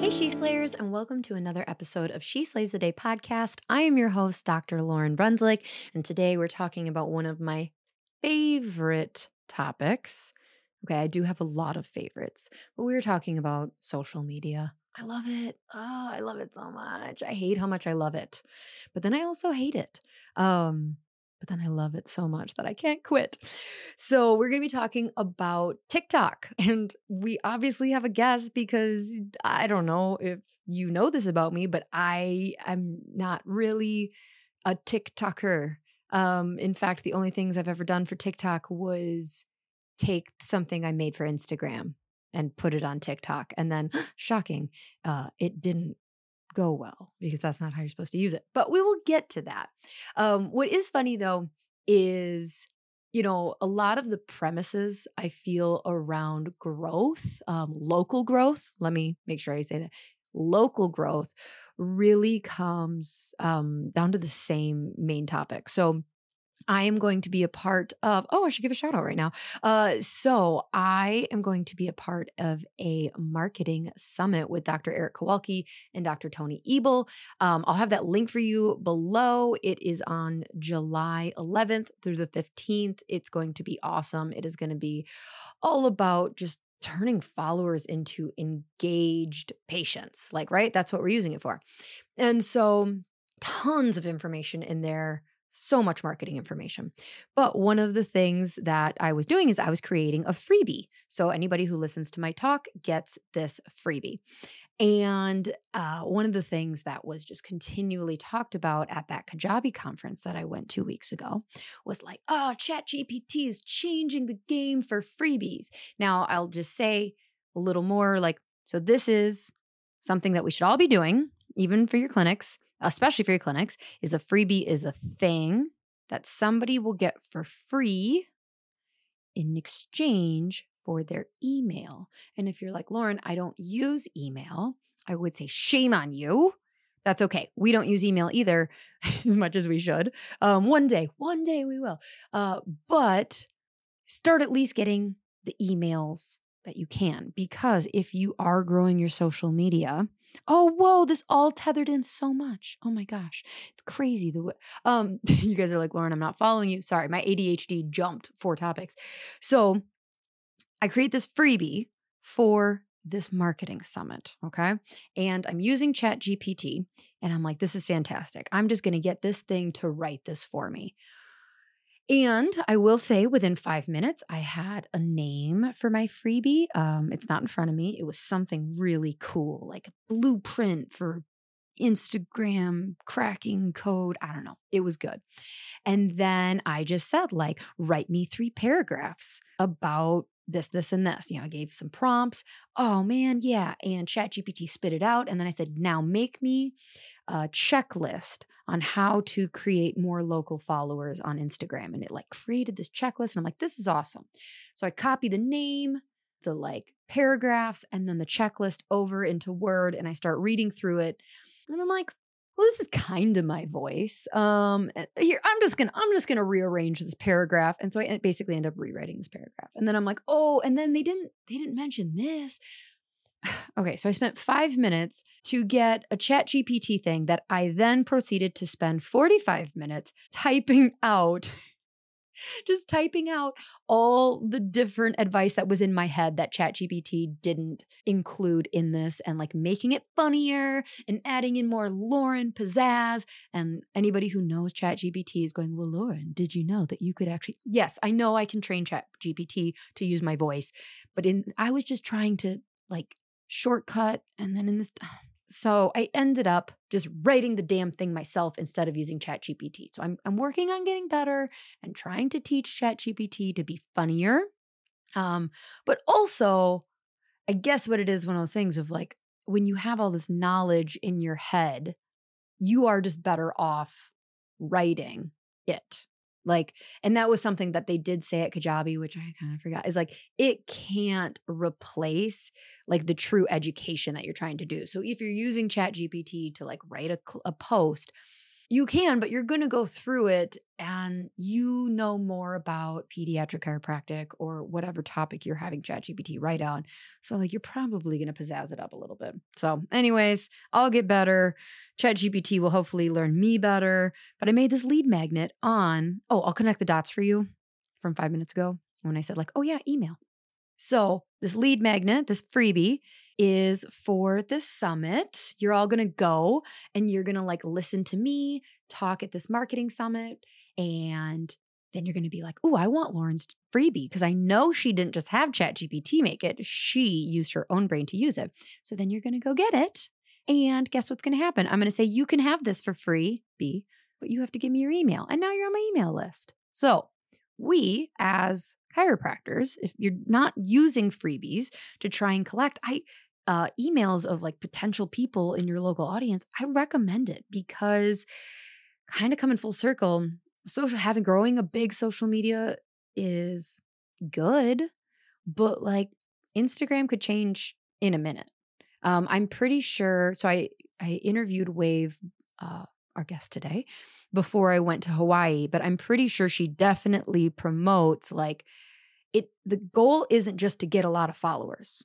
Hey, She Slayers, and welcome to another episode of She Slays the Day podcast. I am your host, Dr. Lauryn Brunslick, and today we're talking about one of my favorite topics. Okay, I do have a lot of favorites, but we are talking about social media. I love it. Oh, I love it so much. I hate how much I love it, but then I also hate it. Um, but then I love it so much that I can't quit. So, we're going to be talking about TikTok. And we obviously have a guest because I don't know if you know this about me, but I am not really a TikToker. Um, in fact, the only things I've ever done for TikTok was take something I made for Instagram and put it on TikTok. And then, shocking, uh, it didn't go well because that's not how you're supposed to use it. But we will get to that. Um, what is funny though is, you know, a lot of the premises I feel around growth, um, local growth, let me make sure I say that local growth really comes um, down to the same main topic. So, I am going to be a part of, oh, I should give a shout out right now. Uh, so, I am going to be a part of a marketing summit with Dr. Eric Kowalke and Dr. Tony Ebel. Um, I'll have that link for you below. It is on July 11th through the 15th. It's going to be awesome. It is going to be all about just turning followers into engaged patients. Like, right? That's what we're using it for. And so, tons of information in there so much marketing information. But one of the things that I was doing is I was creating a freebie. So anybody who listens to my talk gets this freebie. And uh, one of the things that was just continually talked about at that Kajabi conference that I went two weeks ago was like, oh, Chat GPT is changing the game for freebies. Now, I'll just say a little more like, so this is something that we should all be doing, even for your clinics especially for your clinics, is a freebie is a thing that somebody will get for free in exchange for their email. And if you're like, Lauryn, I don't use email, I would say, shame on you. That's okay. We don't use email either as much as we should. Um, one day, one day we will. Uh, but start at least getting the emails that you can because if you are growing your social media oh whoa this all tethered in so much. Oh my gosh. It's crazy the way um you guys are like lauryn i'm not following you. Sorry my adhd jumped four topics. So i create this freebie for this marketing summit okay? And i'm using chat gpt and i'm like this is fantastic. I'm just going to get this thing to write this for me and I will say within five minutes, I had a name for my freebie. Um, it's not in front of me. It was something really cool, like a blueprint for Instagram cracking code. I don't know. It was good. And then I just said, like, write me three paragraphs about this, this, and this. You know, I gave some prompts. Oh man, yeah. And ChatGPT spit it out. And then I said, now make me a checklist on how to create more local followers on Instagram. And it like created this checklist. And I'm like, this is awesome. So I copy the name, the like paragraphs, and then the checklist over into Word. And I start reading through it. And I'm like, well, this is kind of my voice. Um, here I'm just gonna I'm just gonna rearrange this paragraph, and so I basically end up rewriting this paragraph. And then I'm like, oh, and then they didn't they didn't mention this. okay, so I spent five minutes to get a chat GPT thing that I then proceeded to spend 45 minutes typing out just typing out all the different advice that was in my head that ChatGPT didn't include in this and like making it funnier and adding in more Lauryn pizzazz. And anybody who knows ChatGPT is going, Well, Lauryn, did you know that you could actually? Yes, I know I can train ChatGPT to use my voice, but in I was just trying to like shortcut and then in this so I ended up just writing the damn thing myself instead of using ChatGPT. So I'm I'm working on getting better and trying to teach ChatGPT to be funnier. Um, but also, I guess what it is one of those things of like when you have all this knowledge in your head, you are just better off writing it like, and that was something that they did say at Kajabi, which I kind of forgot, is like it can't replace like the true education that you're trying to do. So if you're using Chat GPT to like write a, a post, you can, but you're going to go through it and you know more about pediatric chiropractic or whatever topic you're having ChatGPT write on. So, like, you're probably going to pizzazz it up a little bit. So, anyways, I'll get better. ChatGPT will hopefully learn me better. But I made this lead magnet on, oh, I'll connect the dots for you from five minutes ago when I said, like, oh, yeah, email. So, this lead magnet, this freebie, is for this summit. You're all going to go and you're going to like listen to me talk at this marketing summit. And then you're going to be like, oh, I want Lauryn's freebie because I know she didn't just have ChatGPT make it. She used her own brain to use it. So then you're going to go get it. And guess what's going to happen? I'm going to say, you can have this for free, B, but you have to give me your email. And now you're on my email list. So we, as chiropractors, if you're not using freebies to try and collect, I uh, emails of like potential people in your local audience, I recommend it because kind of coming full circle, social having growing a big social media is good, but like Instagram could change in a minute. Um, I'm pretty sure. So I I interviewed Wave, uh, our guest today, before I went to Hawaii, but I'm pretty sure she definitely promotes like it. The goal isn't just to get a lot of followers.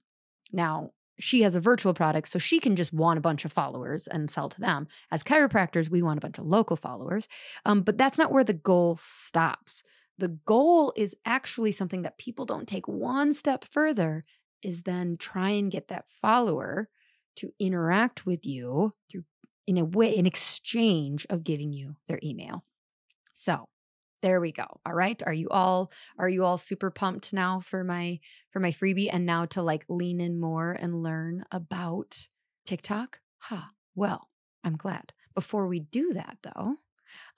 Now, she has a virtual product, so she can just want a bunch of followers and sell to them. As chiropractors, we want a bunch of local followers. Um, but that's not where the goal stops. The goal is actually something that people don't take one step further, is then try and get that follower to interact with you through in a way, in exchange of giving you their email. So there we go. All right. Are you all are you all super pumped now for my for my freebie and now to like lean in more and learn about TikTok? Ha. Huh. Well, I'm glad. Before we do that though,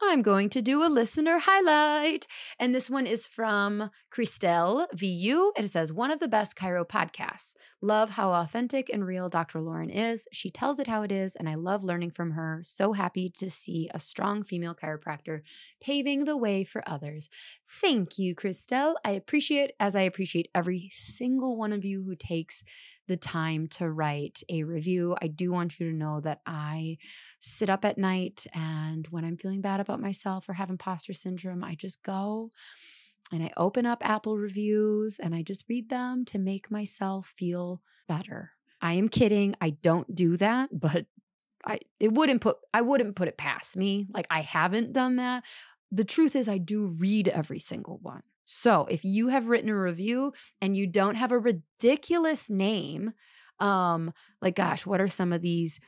I'm going to do a listener highlight. And this one is from Christelle VU. It says, one of the best Chiro podcasts. Love how authentic and real Dr. Lauryn is. She tells it how it is, and I love learning from her. So happy to see a strong female chiropractor paving the way for others. Thank you, Christelle. I appreciate, as I appreciate every single one of you who takes the time to write a review. I do want you to know that I sit up at night and when I'm feeling bad about myself or have imposter syndrome, I just go and I open up Apple reviews and I just read them to make myself feel better. I am kidding. I don't do that, but I it wouldn't put I wouldn't put it past me. Like I haven't done that. The truth is I do read every single one. So if you have written a review and you don't have a ridiculous name, um, like gosh, what are some of these?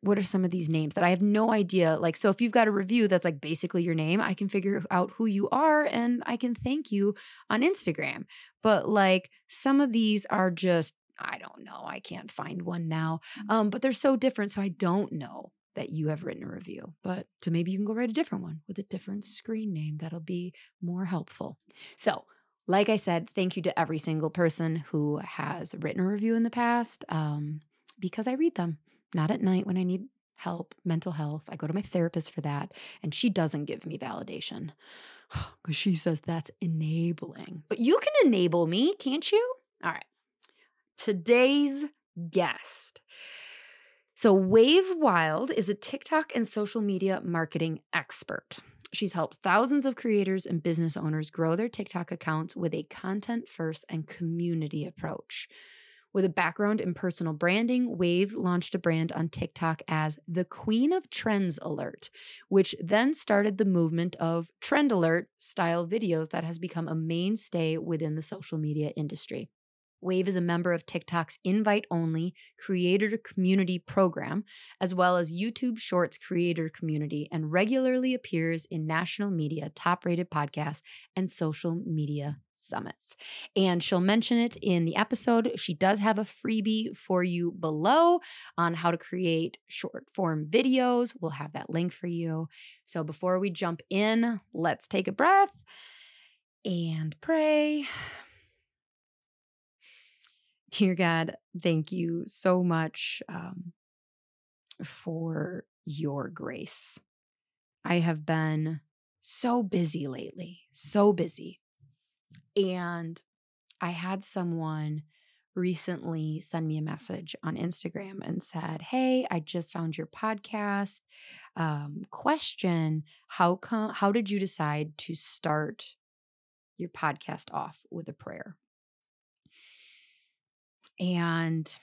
What are some of these names that I have no idea? Like, so if you've got a review that's like basically your name, I can figure out who you are and I can thank you on Instagram. But like some of these are just, I don't know. I can't find one now. Mm. Um, but they're so different. So I don't know that you have written a review, but so maybe you can go write a different one with a different screen name that'll be more helpful. So, like I said, thank you to every single person who has written a review in the past um, because I read them, not at night when I need help, mental health. I go to my therapist for that, and she doesn't give me validation because she says that's enabling. But you can enable me, can't you? All right. Today's guest so, Wave Wyld is a TikTok and social media marketing expert. She's helped thousands of creators and business owners grow their TikTok accounts with a content first and community approach. With a background in personal branding, Wave launched a brand on TikTok as the Queen of Trends Alert, which then started the movement of Trend Alert style videos that has become a mainstay within the social media industry. Wave is a member of TikTok's invite only creator community program, as well as YouTube Shorts creator community, and regularly appears in national media, top rated podcasts, and social media summits. And she'll mention it in the episode. She does have a freebie for you below on how to create short form videos. We'll have that link for you. So before we jump in, let's take a breath and pray. Dear God, thank you so much um, for your grace. I have been so busy lately, so busy. And I had someone recently send me a message on Instagram and said, "Hey, I just found your podcast. Um, question: How come? How did you decide to start your podcast off with a prayer?" And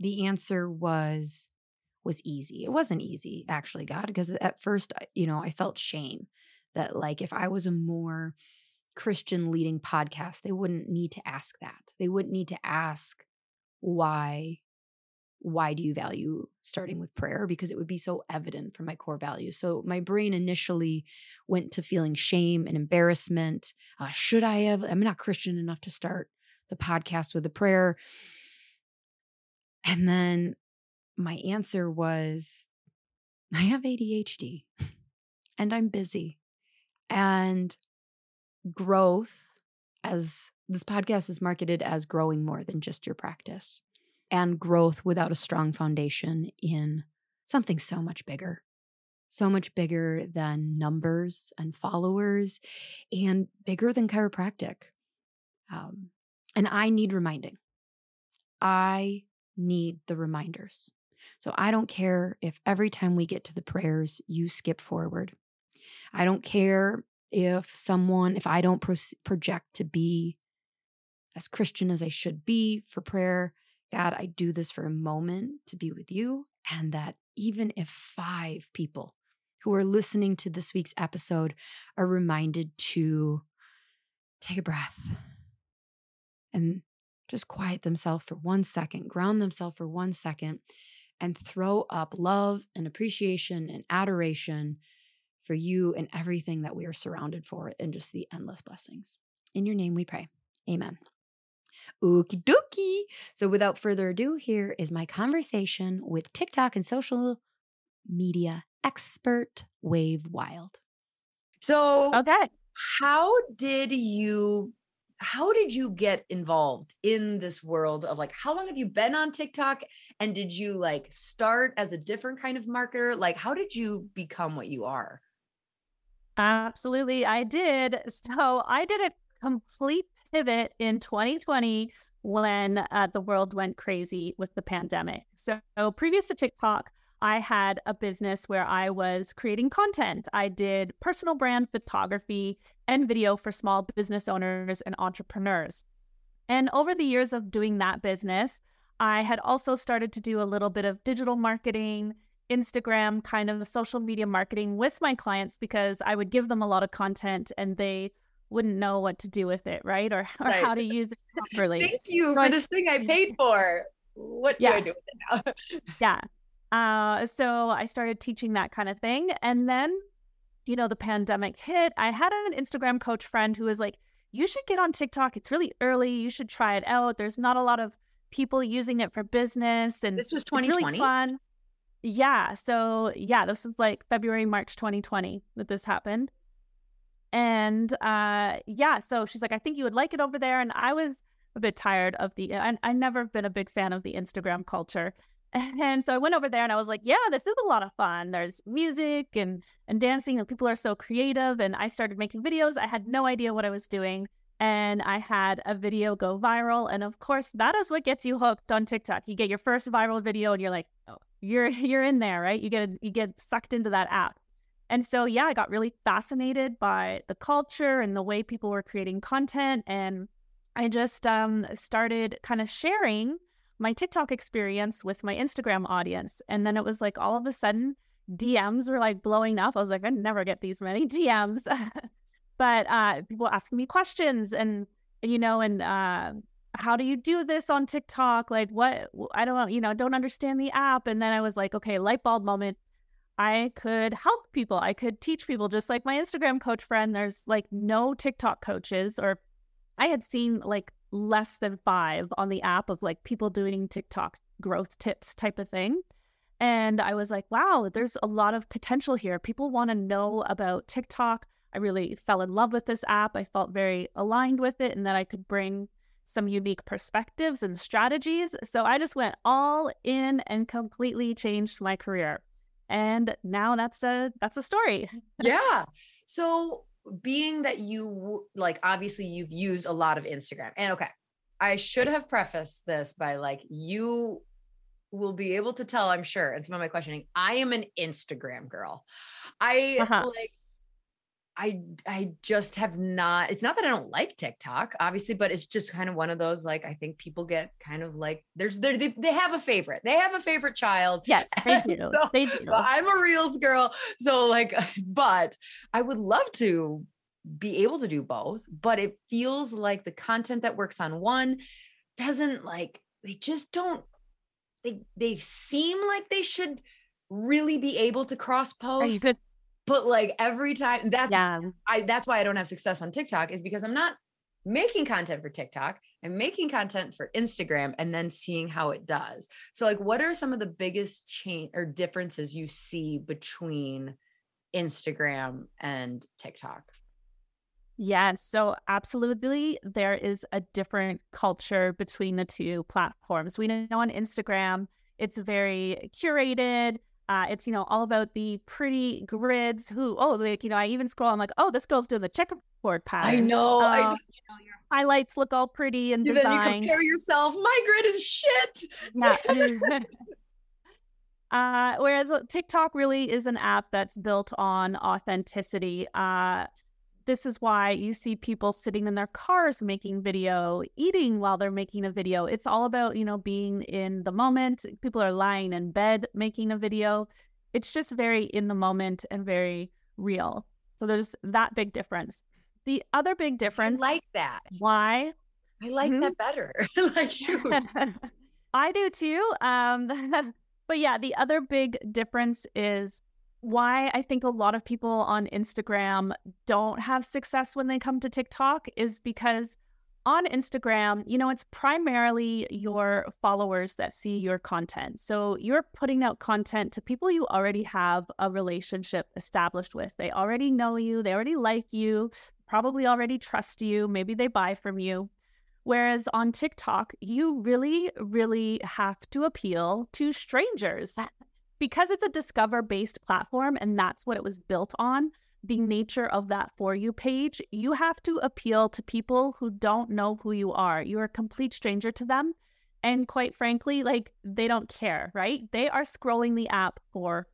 the answer was was easy. It wasn't easy actually, God, because at first, you know, I felt shame that like if I was a more Christian leading podcast, they wouldn't need to ask that. They wouldn't need to ask why why do you value starting with prayer because it would be so evident from my core values. So my brain initially went to feeling shame and embarrassment. Uh, should I have? I'm not Christian enough to start the podcast with a prayer. And then my answer was I have ADHD and I'm busy. And growth, as this podcast is marketed as growing more than just your practice, and growth without a strong foundation in something so much bigger, so much bigger than numbers and followers, and bigger than chiropractic. Um, and I need reminding. I need the reminders. So I don't care if every time we get to the prayers, you skip forward. I don't care if someone, if I don't pro- project to be as Christian as I should be for prayer. God, I do this for a moment to be with you. And that even if five people who are listening to this week's episode are reminded to take a breath, and just quiet themselves for one second, ground themselves for one second, and throw up love and appreciation and adoration for you and everything that we are surrounded for and just the endless blessings. In your name we pray. Amen. Okie dokie. So without further ado, here is my conversation with TikTok and social media expert Wave Wyld. So, okay. How did you how did you get involved in this world of like how long have you been on TikTok and did you like start as a different kind of marketer like how did you become what you are Absolutely I did so I did a complete pivot in 2020 when uh, the world went crazy with the pandemic so, so previous to TikTok I had a business where I was creating content. I did personal brand photography and video for small business owners and entrepreneurs. And over the years of doing that business, I had also started to do a little bit of digital marketing, Instagram, kind of social media marketing with my clients because I would give them a lot of content and they wouldn't know what to do with it, right? Or, or right. how to use it properly. Thank you so for I, this thing I paid for. What yeah. do I do with it now? yeah. Uh, so I started teaching that kind of thing. And then, you know, the pandemic hit. I had an Instagram coach friend who was like, you should get on TikTok. It's really early. You should try it out. There's not a lot of people using it for business. And this was 2020. really fun. Yeah. So, yeah, this was like February, March 2020 that this happened. And uh, yeah, so she's like, I think you would like it over there. And I was a bit tired of the, I, I never been a big fan of the Instagram culture. And so I went over there and I was like, yeah, this is a lot of fun. There's music and and dancing and people are so creative and I started making videos. I had no idea what I was doing and I had a video go viral and of course that is what gets you hooked on TikTok. You get your first viral video and you're like, "Oh, you're you're in there, right? You get you get sucked into that app." And so yeah, I got really fascinated by the culture and the way people were creating content and I just um, started kind of sharing my TikTok experience with my Instagram audience. And then it was like all of a sudden, DMs were like blowing up. I was like, I never get these many DMs. but uh, people asking me questions and, you know, and uh, how do you do this on TikTok? Like, what? I don't, you know, don't understand the app. And then I was like, okay, light bulb moment. I could help people. I could teach people, just like my Instagram coach friend. There's like no TikTok coaches, or I had seen like less than five on the app of like people doing TikTok growth tips type of thing. And I was like, wow, there's a lot of potential here. People want to know about TikTok. I really fell in love with this app. I felt very aligned with it and that I could bring some unique perspectives and strategies. So I just went all in and completely changed my career. And now that's a that's a story. yeah. So being that you like obviously you've used a lot of Instagram. And okay, I should have prefaced this by like you will be able to tell, I'm sure, and some of my questioning. I am an Instagram girl. I uh-huh. like I I just have not it's not that I don't like TikTok obviously but it's just kind of one of those like I think people get kind of like there's they they have a favorite they have a favorite child yes they do so, they do so I'm a reels girl so like but I would love to be able to do both but it feels like the content that works on one doesn't like they just don't they they seem like they should really be able to cross post. But like every time that's yeah. I that's why I don't have success on TikTok is because I'm not making content for TikTok. I'm making content for Instagram and then seeing how it does. So like what are some of the biggest change or differences you see between Instagram and TikTok? Yes. So, absolutely, there is a different culture between the two platforms. We know on Instagram, it's very curated. Uh, it's, you know, all about the pretty grids who, oh, like, you know, I even scroll, I'm like, oh, this girl's doing the checkerboard pattern. I know. Um, I know. You know, your highlights look all pretty and designed. Then you compare yourself. My grid is shit. Yeah. uh, whereas uh, TikTok really is an app that's built on authenticity. Uh, this is why you see people sitting in their cars making video, eating while they're making a video. It's all about, you know, being in the moment. People are lying in bed making a video. It's just very in the moment and very real. So there's that big difference. The other big difference. I like that. Why? I like mm-hmm. that better. like shoot. I do too. Um, but yeah, the other big difference is why I think a lot of people on Instagram don't have success when they come to TikTok is because on Instagram, you know, it's primarily your followers that see your content. So you're putting out content to people you already have a relationship established with. They already know you, they already like you, probably already trust you, maybe they buy from you. Whereas on TikTok, you really, really have to appeal to strangers because it's a discover based platform and that's what it was built on, the nature of that For You page, you have to appeal to people who don't know who you are. You're a complete stranger to them. And quite frankly, like they don't care, right? They are scrolling the app for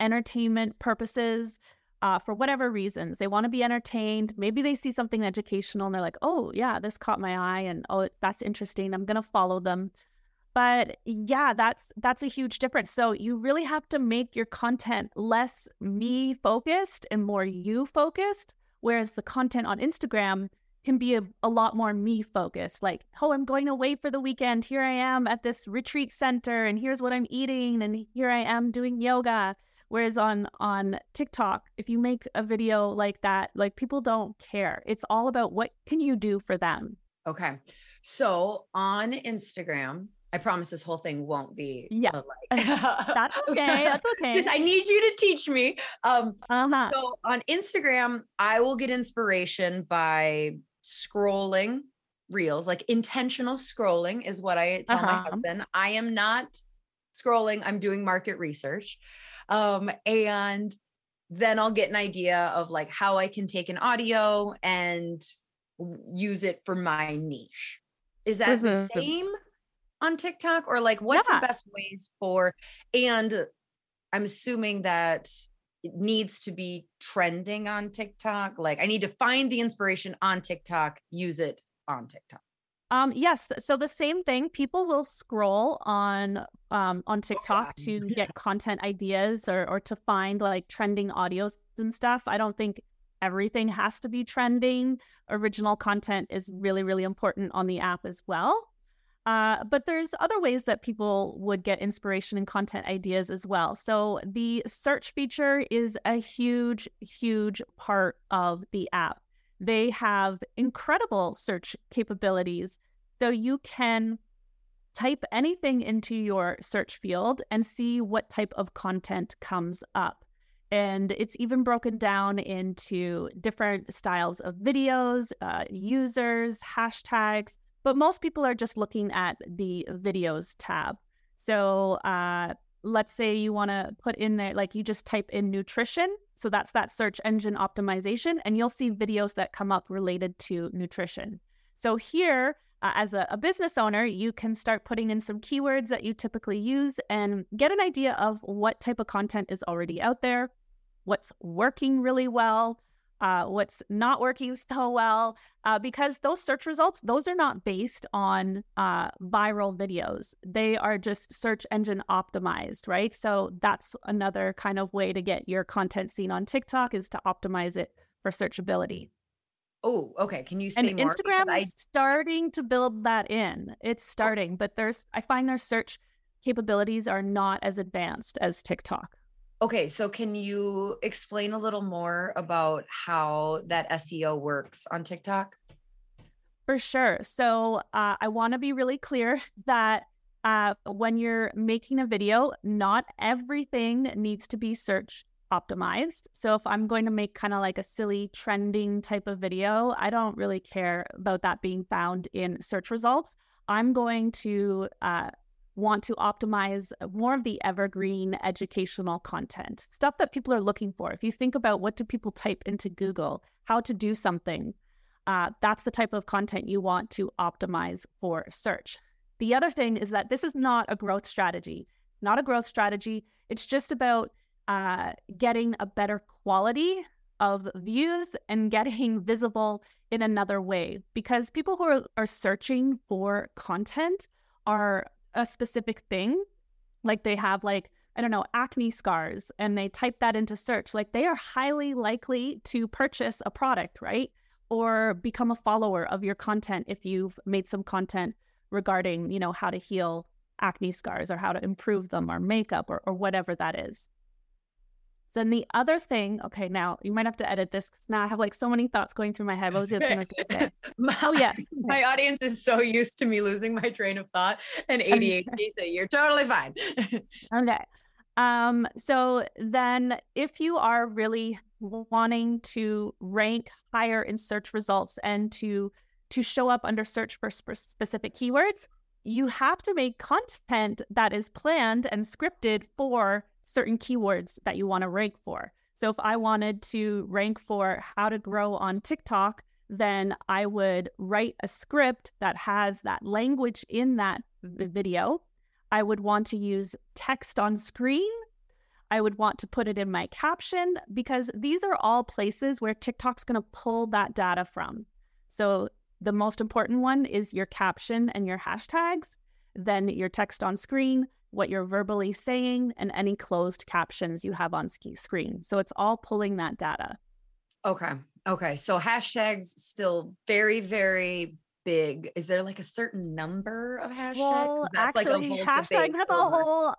entertainment purposes, uh, for whatever reasons. They want to be entertained. Maybe they see something educational and they're like, oh, yeah, this caught my eye and oh, that's interesting. I'm going to follow them but yeah that's that's a huge difference. So you really have to make your content less me focused and more you focused whereas the content on instagram can be a, a lot more me focused. Like oh i'm going away for the weekend. Here i am at this retreat center and here's what i'm eating and here i am doing yoga. Whereas on on tiktok if you make a video like that like people don't care. It's all about what can you do for them. Okay. So on instagram I promise this whole thing won't be yeah. Like, that's okay. That's okay. Just I need you to teach me. Um uh-huh. so on Instagram, I will get inspiration by scrolling reels, like intentional scrolling is what I tell uh-huh. my husband. I am not scrolling, I'm doing market research. Um and then I'll get an idea of like how I can take an audio and use it for my niche. Is that mm-hmm. the same? On TikTok or like what's yeah. the best ways for and I'm assuming that it needs to be trending on TikTok. Like I need to find the inspiration on TikTok, use it on TikTok. Um, yes. So the same thing. People will scroll on um, on TikTok to get content ideas or or to find like trending audios and stuff. I don't think everything has to be trending. Original content is really really important on the app as well. Uh, but there's other ways that people would get inspiration and content ideas as well. So the search feature is a huge, huge part of the app. They have incredible search capabilities. So you can type anything into your search field and see what type of content comes up. And it's even broken down into different styles of videos, uh, users, hashtags, but most people are just looking at the videos tab. So uh, let's say you want to put in there, like you just type in nutrition. So that's that search engine optimization, and you'll see videos that come up related to nutrition. So here, uh, as a, a, business owner, you can start putting in some keywords that you typically use and get an idea of what type of content is already out there, what's working really well, uh, what's not working so well, uh, because those search results, those are not based on uh, viral videos. They are just search engine optimized, right? So that's another kind of way to get your content seen on TikTok is to optimize it for searchability. Oh, okay. Can you say and more? Instagram I... is starting to build that in. It's starting, but there's I find their search capabilities are not as advanced as TikTok. Okay, so can you explain a little more about how that SEO works on TikTok? For sure. So uh, I want to be really clear that uh, when you're making a video, not everything needs to be search optimized. So if I'm going to make kind of like a silly trending type of video, I don't really care about that being found in search results. I'm going to uh, want to optimize more of the evergreen educational content, stuff that people are looking for. If you think about what do people type into Google, how to do something, uh, that's the type of content you want to optimize for search. The other thing is that this is not a growth strategy. It's not a growth strategy. It's just about uh, getting a better quality of views and getting visible in another way because people who are, are searching for content are a specific thing, like they have like I don't know, acne scars, and they type that into search, like they are highly likely to purchase a product, right? Or become a follower of your content if you've made some content regarding, you know, how to heal acne scars or how to improve them or makeup or, or whatever that is. Then the other thing, okay, now you might have to edit this because now I have like so many thoughts going through my head. What was it going to say? oh yes, my audience is so used to me losing my train of thought and ADHD, so you're totally fine. okay. Um, so then if you are really wanting to rank higher in search results and to to show up under search for sp- specific keywords, you have to make content that is planned and scripted for certain keywords that you want to rank for. So if I wanted to rank for how to grow on TikTok, then I would write a script that has that language in that video. I would want to use text on screen. I would want to put it in my caption because these are all places where TikTok's going to pull that data from. So the most important one is your caption and your hashtags, then your text on screen, what you're verbally saying, and any closed captions you have on ski screen. So it's all pulling that data. Okay. Okay. So hashtags still very, very big. Is there like a certain number of hashtags? Well, actually, like hashtag that's a whole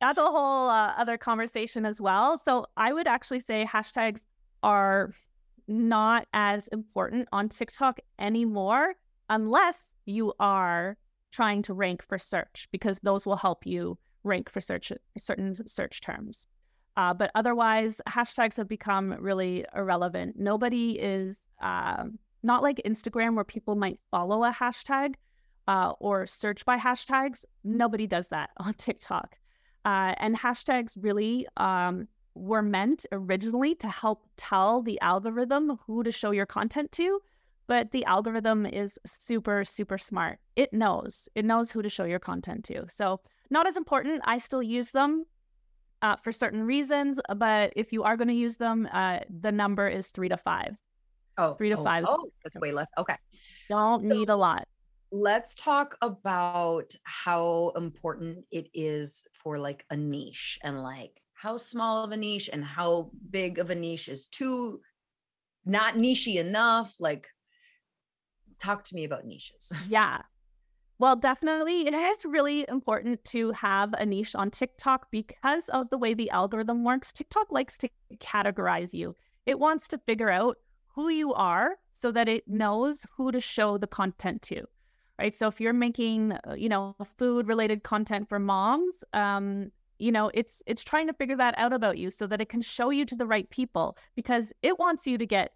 that's a whole uh, other conversation as well. So I would actually say hashtags are not as important on TikTok anymore unless you are trying to rank for search because those will help you rank for search certain search terms. Uh, but otherwise, hashtags have become really irrelevant. Nobody is um, not like Instagram where people might follow a hashtag uh, or search by hashtags. Nobody does that on TikTok. Uh, and hashtags really um, were meant originally to help tell the algorithm who to show your content to but the algorithm is super super smart. It knows. It knows who to show your content to. So not as important. I still use them uh, for certain reasons but if you are going to use them uh, the number is three to five. Oh three to oh, five oh that's way less. Okay. Don't so, need a lot. let's talk about how important it is for like a niche and like how small of a niche and how big of a niche is too not nichey enough like talk to me about niches yeah well, definitely, it is really important to have a niche on TikTok because of the way the algorithm works. TikTok likes to categorize you, it wants to figure out who you are so that it knows who to show the content to. Right. So if you're making, uh, you know, food related content for moms, um, you know, it's it's trying to figure that out about you so that it can show you to the right people because it wants you to get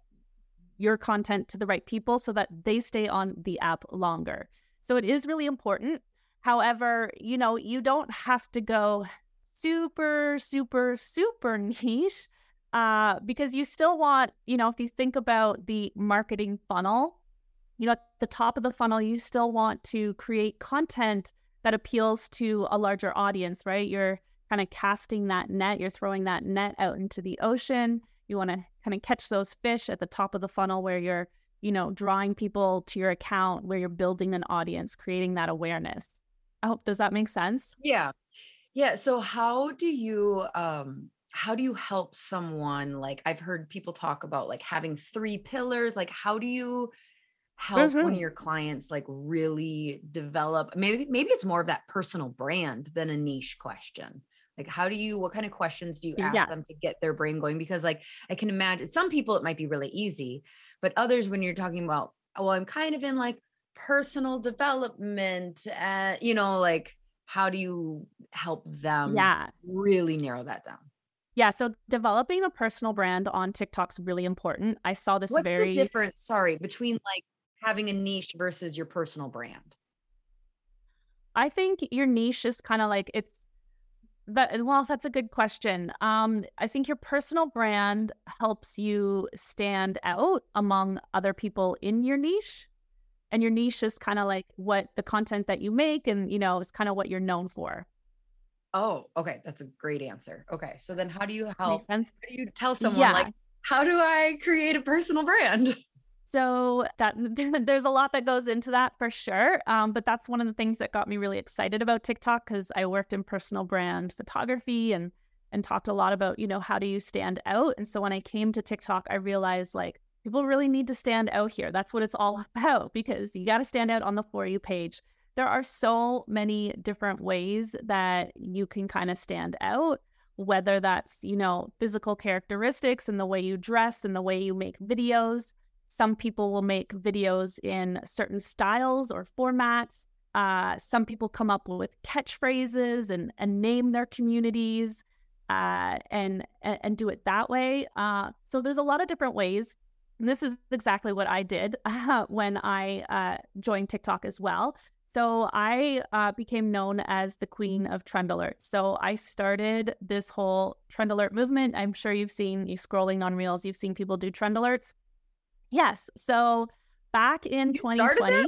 your content to the right people so that they stay on the app longer. So it is really important. However, you know, you don't have to go super, super, super niche uh, because you still want, you know, if you think about the marketing funnel, you know, at the top of the funnel, you still want to create content that appeals to a larger audience, right? You're kind of casting that net, you're throwing that net out into the ocean. You want to kind of catch those fish at the top of the funnel where you're you know, drawing people to your account where you're building an audience, creating that awareness. I hope does that make sense? Yeah. Yeah. So how do you um how do you help someone like I've heard people talk about like having three pillars like how do you help mm-hmm. one of mm-hmm. your clients like really develop maybe maybe it's more of that personal brand than a niche question like, how do you, what kind of questions do you ask yeah. them to get their brain going? Because, like, I can imagine some people it might be really easy, but others, when you're talking about, well, I'm kind of in like personal development, uh, you know, like, how do you help them yeah. really narrow that down? Yeah, so developing a personal brand on TikTok's really important. I saw this What's very the difference, sorry, between like having a niche versus your personal brand? I think your niche is kind of like it's that well, that's a good question. Um, I think your personal brand helps you stand out among other people in your niche. And your niche is kind of like what the content that you make and you know, is kind of what you're known for. Oh, okay. That's a great answer. Okay. So then how do you help? How do you tell someone yeah. like, how do I create a personal brand? So that there's a lot that goes into that for sure. Um, but that's one of the things that got me really excited about TikTok because I worked in personal brand photography and and talked a lot about you know how do you stand out. And so when I came to TikTok, I realized like people really need to stand out here. That's what it's all about because you got to stand out on the for you page. There are so many different ways that you can kind of stand out whether that's you know physical characteristics and the way you dress and the way you make videos some people will make videos in certain styles or formats. Uh, some people come up with catchphrases and, and name their communities uh, and, and do it that way. Uh, so there's a lot of different ways. And this is exactly what I did when I uh, joined TikTok as well. So I uh, became known as the queen of trend alerts. So I started this whole trend alert movement. I'm sure you've seen you scrolling on Reels, you've seen people do trend alerts. Yes. So back in you 2020.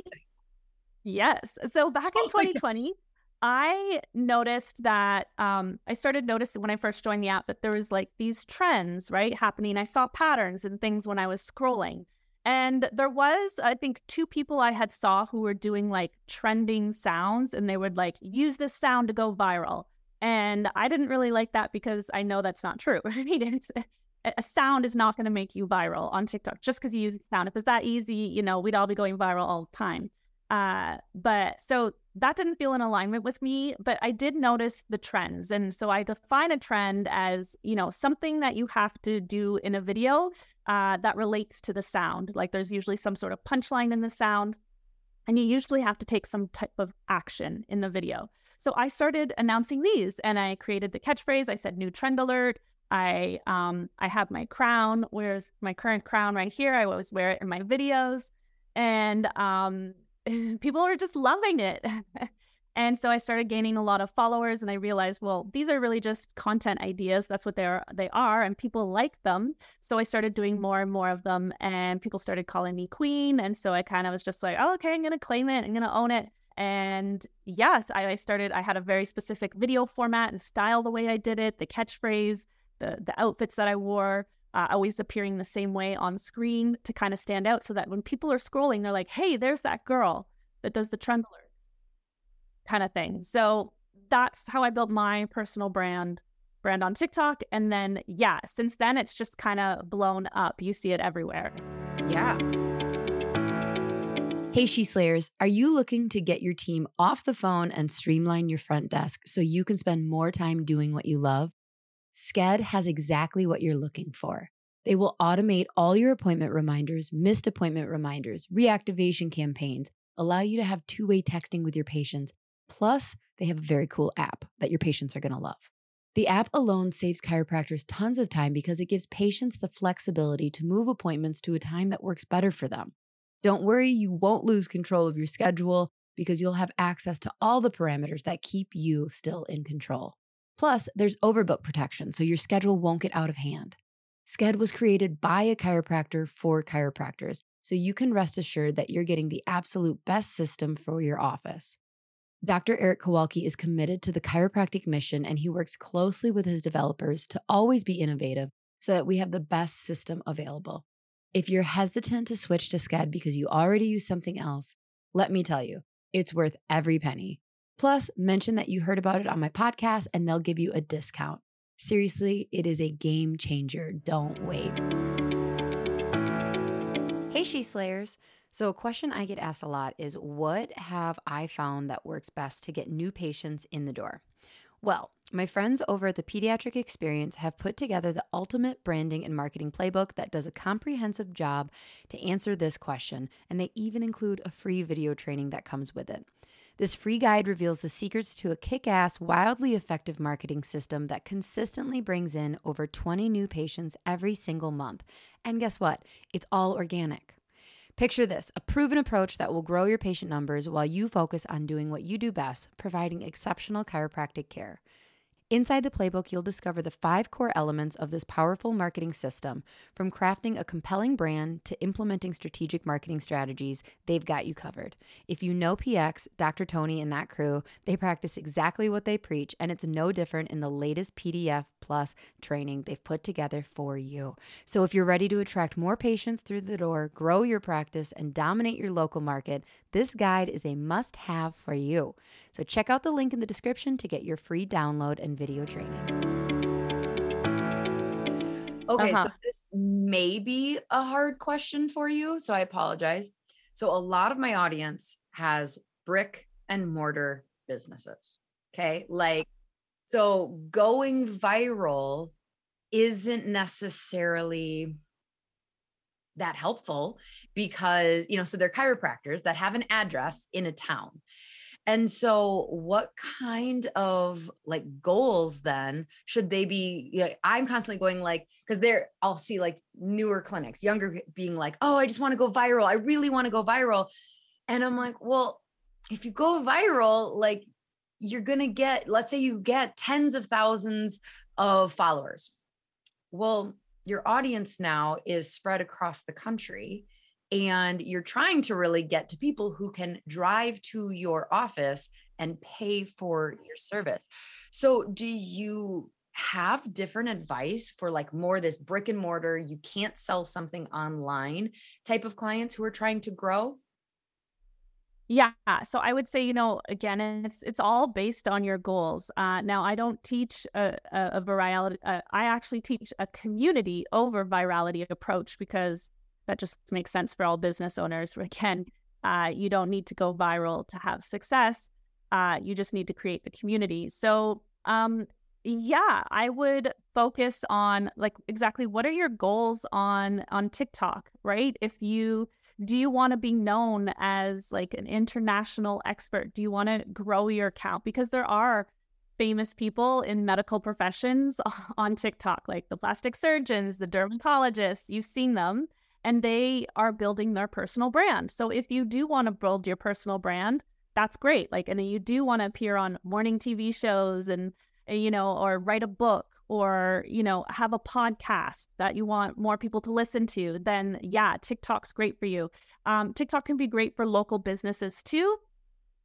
Yes. So back in 2020, I noticed that um, I started noticing when I first joined the app that there was like these trends, right, happening. I saw patterns and things when I was scrolling. And there was, I think, two people I had saw who were doing like trending sounds and they would like use this sound to go viral. And I didn't really like that because I know that's not true. I mean, it's, a sound is not going to make you viral on TikTok just because you use sound. If it's that easy, you know, we'd all be going viral all the time. Uh, but so that didn't feel in alignment with me, but I did notice the trends. And so I define a trend as, you know, something that you have to do in a video uh, that relates to the sound. Like there's usually some sort of punchline in the sound, and you usually have to take some type of action in the video. So I started announcing these and I created the catchphrase. I said new trend alert. I um I have my crown. Where's my current crown right here? I always wear it in my videos, and um people are just loving it. and so I started gaining a lot of followers, and I realized, well, these are really just content ideas. That's what they are. They are, and people like them. So I started doing more and more of them, and people started calling me queen. And so I kind of was just like, oh, okay, I'm gonna claim it. I'm gonna own it. And yes, I, I started. I had a very specific video format and style the way I did it, the catchphrase the the outfits that I wore, uh, always appearing the same way on screen to kind of stand out, so that when people are scrolling, they're like, "Hey, there's that girl." that does the trend alerts kind of thing. So that's how I built my personal brand brand on TikTok. And then, yeah, since then, it's just kind of blown up. You see it everywhere. Yeah. Hey, She Slayers, are you looking to get your team off the phone and streamline your front desk so you can spend more time doing what you love? Sked has exactly what you're looking for. They will automate all your appointment reminders, missed appointment reminders, reactivation campaigns, allow you to have two way texting with your patients. Plus, they have a very cool app that your patients are going to love. The app alone saves chiropractors tons of time because it gives patients the flexibility to move appointments to a time that works better for them. Don't worry, you won't lose control of your schedule because you'll have access to all the parameters that keep you still in control. Plus, there's overbook protection, so your schedule won't get out of hand. Sked was created by a chiropractor for chiropractors, so you can rest assured that you're getting the absolute best system for your office. Dr. Eric Kowalke is committed to the chiropractic mission and he works closely with his developers to always be innovative so that we have the best system available. If you're hesitant to switch to Sked because you already use something else, let me tell you, it's worth every penny. Plus, mention that you heard about it on my podcast and they'll give you a discount. Seriously, it is a game changer. Don't wait. Hey, She Slayers. So, a question I get asked a lot is what have I found that works best to get new patients in the door? Well, my friends over at the Pediatric Experience have put together the ultimate branding and marketing playbook that does a comprehensive job to answer this question, and they even include a free video training that comes with it. This free guide reveals the secrets to a kick ass, wildly effective marketing system that consistently brings in over 20 new patients every single month. And guess what? It's all organic. Picture this a proven approach that will grow your patient numbers while you focus on doing what you do best, providing exceptional chiropractic care. Inside the playbook, you'll discover the five core elements of this powerful marketing system. From crafting a compelling brand to implementing strategic marketing strategies, they've got you covered. If you know PX, Dr. Tony, and that crew, they practice exactly what they preach, and it's no different in the latest PDF Plus training they've put together for you. So if you're ready to attract more patients through the door, grow your practice, and dominate your local market, this guide is a must have for you. So check out the link in the description to get your free download and video training. Okay, uh-huh. so this may be a hard question for you, so I apologize. So a lot of my audience has brick and mortar businesses. Okay? Like so going viral isn't necessarily that helpful because you know so they're chiropractors that have an address in a town and so, what kind of like goals then should they be? You know, I'm constantly going like, because there, I'll see like newer clinics, younger being like, oh, I just want to go viral. I really want to go viral. And I'm like, well, if you go viral, like you're going to get, let's say you get tens of thousands of followers. Well, your audience now is spread across the country and you're trying to really get to people who can drive to your office and pay for your service. So, do you have different advice for like more this brick and mortar, you can't sell something online type of clients who are trying to grow? Yeah, so I would say, you know, again, it's it's all based on your goals. Uh, now, I don't teach a, a, a virality. Uh, I actually teach a community over virality approach because that just makes sense for all business owners. Again, uh, you don't need to go viral to have success. Uh, you just need to create the community. So, um, yeah, I would focus on like exactly what are your goals on on TikTok, right? If you do you want to be known as like an international expert? Do you want to grow your account because there are famous people in medical professions on TikTok, like the plastic surgeons, the dermatologists. You've seen them and they are building their personal brand. So if you do want to build your personal brand, that's great. Like, and you do want to appear on morning TV shows and, eh, you know, or write a book or, you know, have a podcast that you want more people to listen to, then yeah, TikTok's great for you. Um, TikTok can be great for local businesses too.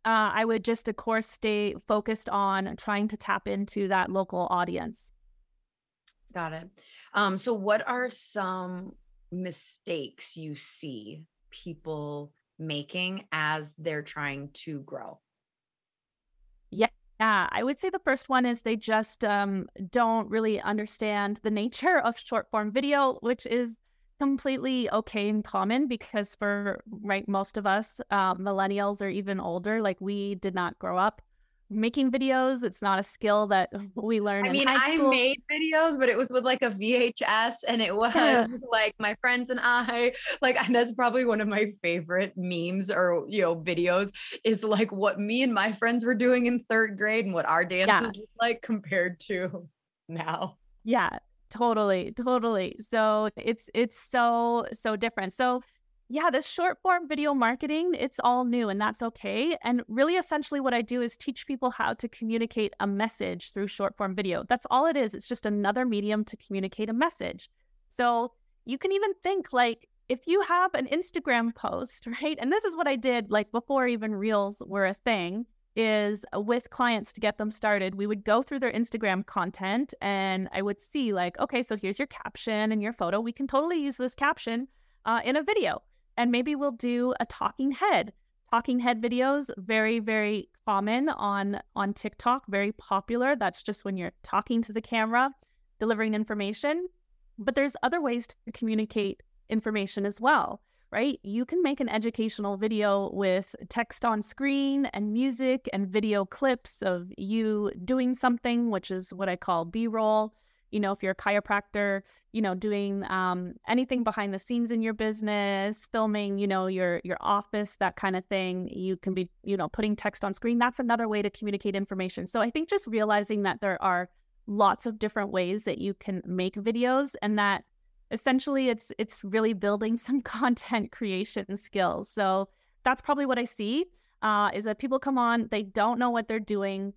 Uh, I would just, of course, stay focused on trying to tap into that local audience. Got it. Um, so, what are some mistakes you see people making as they're trying to grow? Yeah. Yeah, I would say the first one is they just um, don't really understand the nature of short form video, which is completely okay and common because for right most of us uh, millennials or even older like we did not grow up making videos it's not a skill that we learn i mean i made videos but it was with like a vhs and it was like my friends and i like and that's probably one of my favorite memes or you know videos is like what me and my friends were doing in third grade and what our dances yeah. like compared to now yeah Totally, totally. So it's it's so so different. So yeah, this short form video marketing, it's all new and that's okay. And really essentially what I do is teach people how to communicate a message through short form video. That's all it is. It's just another medium to communicate a message. So you can even think like if you have an Instagram post, right? And this is what I did like before even reels were a thing is with clients to get them started, we would go through their Instagram content and I would see, like, okay, so here's your caption and your photo. We can totally use this caption uh, in a video. And maybe we'll do a talking head. Talking head videos, very, very common on on TikTok, very popular. That's just when you're talking to the camera, delivering information. But there's other ways to communicate information as well right? You can make an educational video with text on screen and music and video clips of you doing something, which is what I call B roll. You know, if you're a chiropractor, you know, doing um, anything behind the scenes in your business, filming, you know, your your office, that kind of thing. You can be, you know, putting text on screen. That's another way to communicate information. So I think just realizing that there are lots of different ways that you can make videos and that essentially it's it's really building some content creation skills so that's probably what i see uh, is that people come on they don't know what they're doing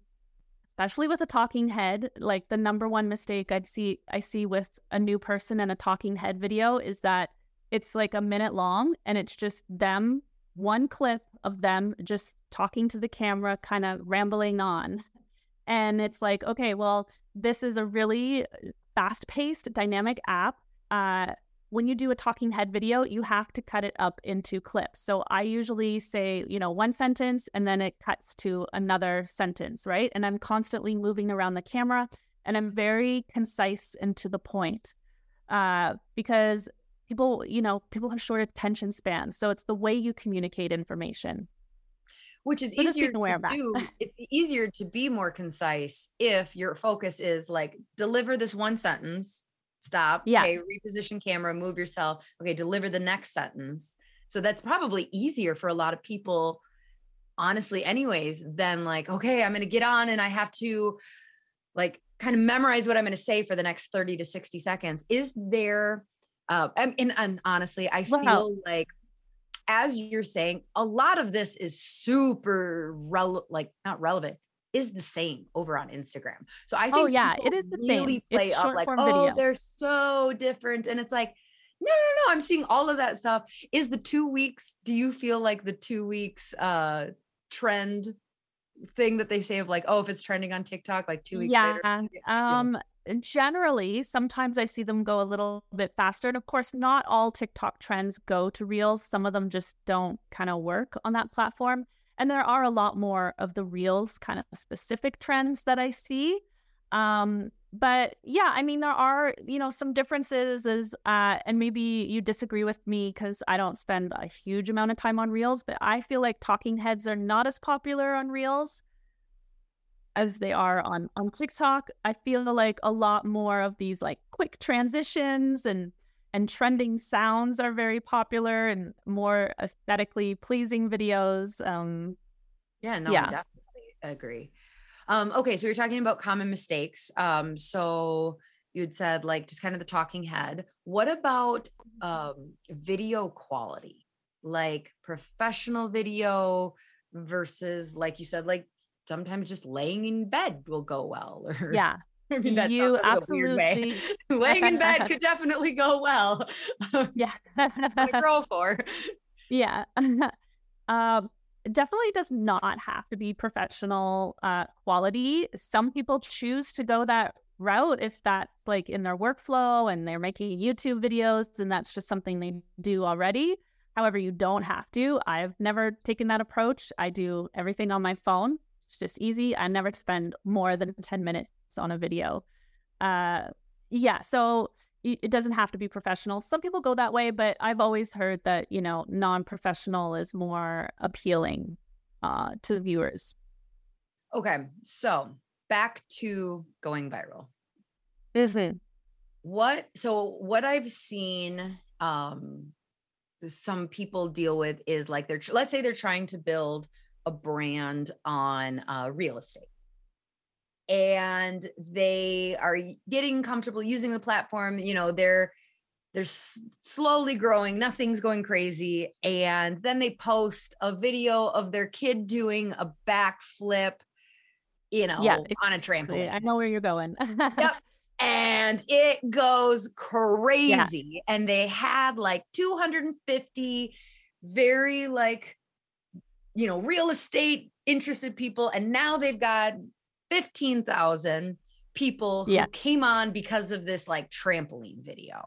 especially with a talking head like the number one mistake i'd see i see with a new person and a talking head video is that it's like a minute long and it's just them one clip of them just talking to the camera kind of rambling on. And it's like okay well this is a really fast paced dynamic app uh, when you do a talking head video, you have to cut it up into clips. So I usually say, you know, one sentence and then it cuts to another sentence, right? And I'm constantly moving around the camera and I'm very concise and to the point uh, because people, you know, people have short attention spans. So it's the way you communicate information. Which is so easier to do. it's easier to be more concise if your focus is like deliver this one sentence stop yeah okay reposition camera move yourself okay deliver the next sentence so that's probably easier for a lot of people honestly anyways than like okay i'm going to get on and i have to like kind of memorize what i'm going to say for the next 30 to 60 seconds is there uh and, and honestly i wow. feel like as you're saying a lot of this is super rel- like not relevant is the same over on Instagram. So I oh, think oh yeah, it is the really same. play it's up like, oh, video. they're so different. And it's like, no, no, no. I'm seeing all of that stuff. Is the two weeks, do you feel like the two weeks uh trend thing that they say of like, oh, if it's trending on TikTok, like two weeks yeah. later? Um generally sometimes i see them go a little bit faster and of course not all tiktok trends go to reels some of them just don't kind of work on that platform and there are a lot more of the reels kind of specific trends that I see. Um, but yeah, I mean, there are, you know, some differences is, uh, and maybe you disagree with me because I don't spend a huge amount of time on reels, but I feel like talking heads are not as popular on reels as they are on, on TikTok. I feel like a lot more of these like quick transitions and and trending sounds are very popular and more aesthetically pleasing videos. Um, yeah, no, yeah. I definitely agree. Um, okay, so you're talking about common mistakes. Um, so you'd said like just kind of the talking head. What about um, video quality? Like professional video versus like you said, like sometimes just laying in bed will go well. Or yeah. I mean, that you absolutely laying in bed could definitely go well. yeah, girl for. Yeah, um, definitely does not have to be professional uh, quality. Some people choose to go that route if that's like in their workflow and they're making YouTube videos and that's just something they do already. However, you don't have to. I've never taken that approach. I do everything on my phone. It's just easy. I never spend more than 10 minutes on a video. Uh, yeah. So it doesn't have to be professional. Some people go that way, but I've always heard that, you know, non professional is more appealing uh, to the viewers. Okay. So back to going viral. Mm-hmm. What, so what I've seen, um, some people deal with is like they're, let's say they're trying to build a brand on uh, real estate and they are getting comfortable using the platform you know they're they're slowly growing nothing's going crazy and then they post a video of their kid doing a backflip you know Yeah, on a trampoline I know where you're going. Yep. and it goes crazy and they had like 250 very like you know real estate interested people and now they've got 15,000 people who Yeah. came on because of this like trampoline video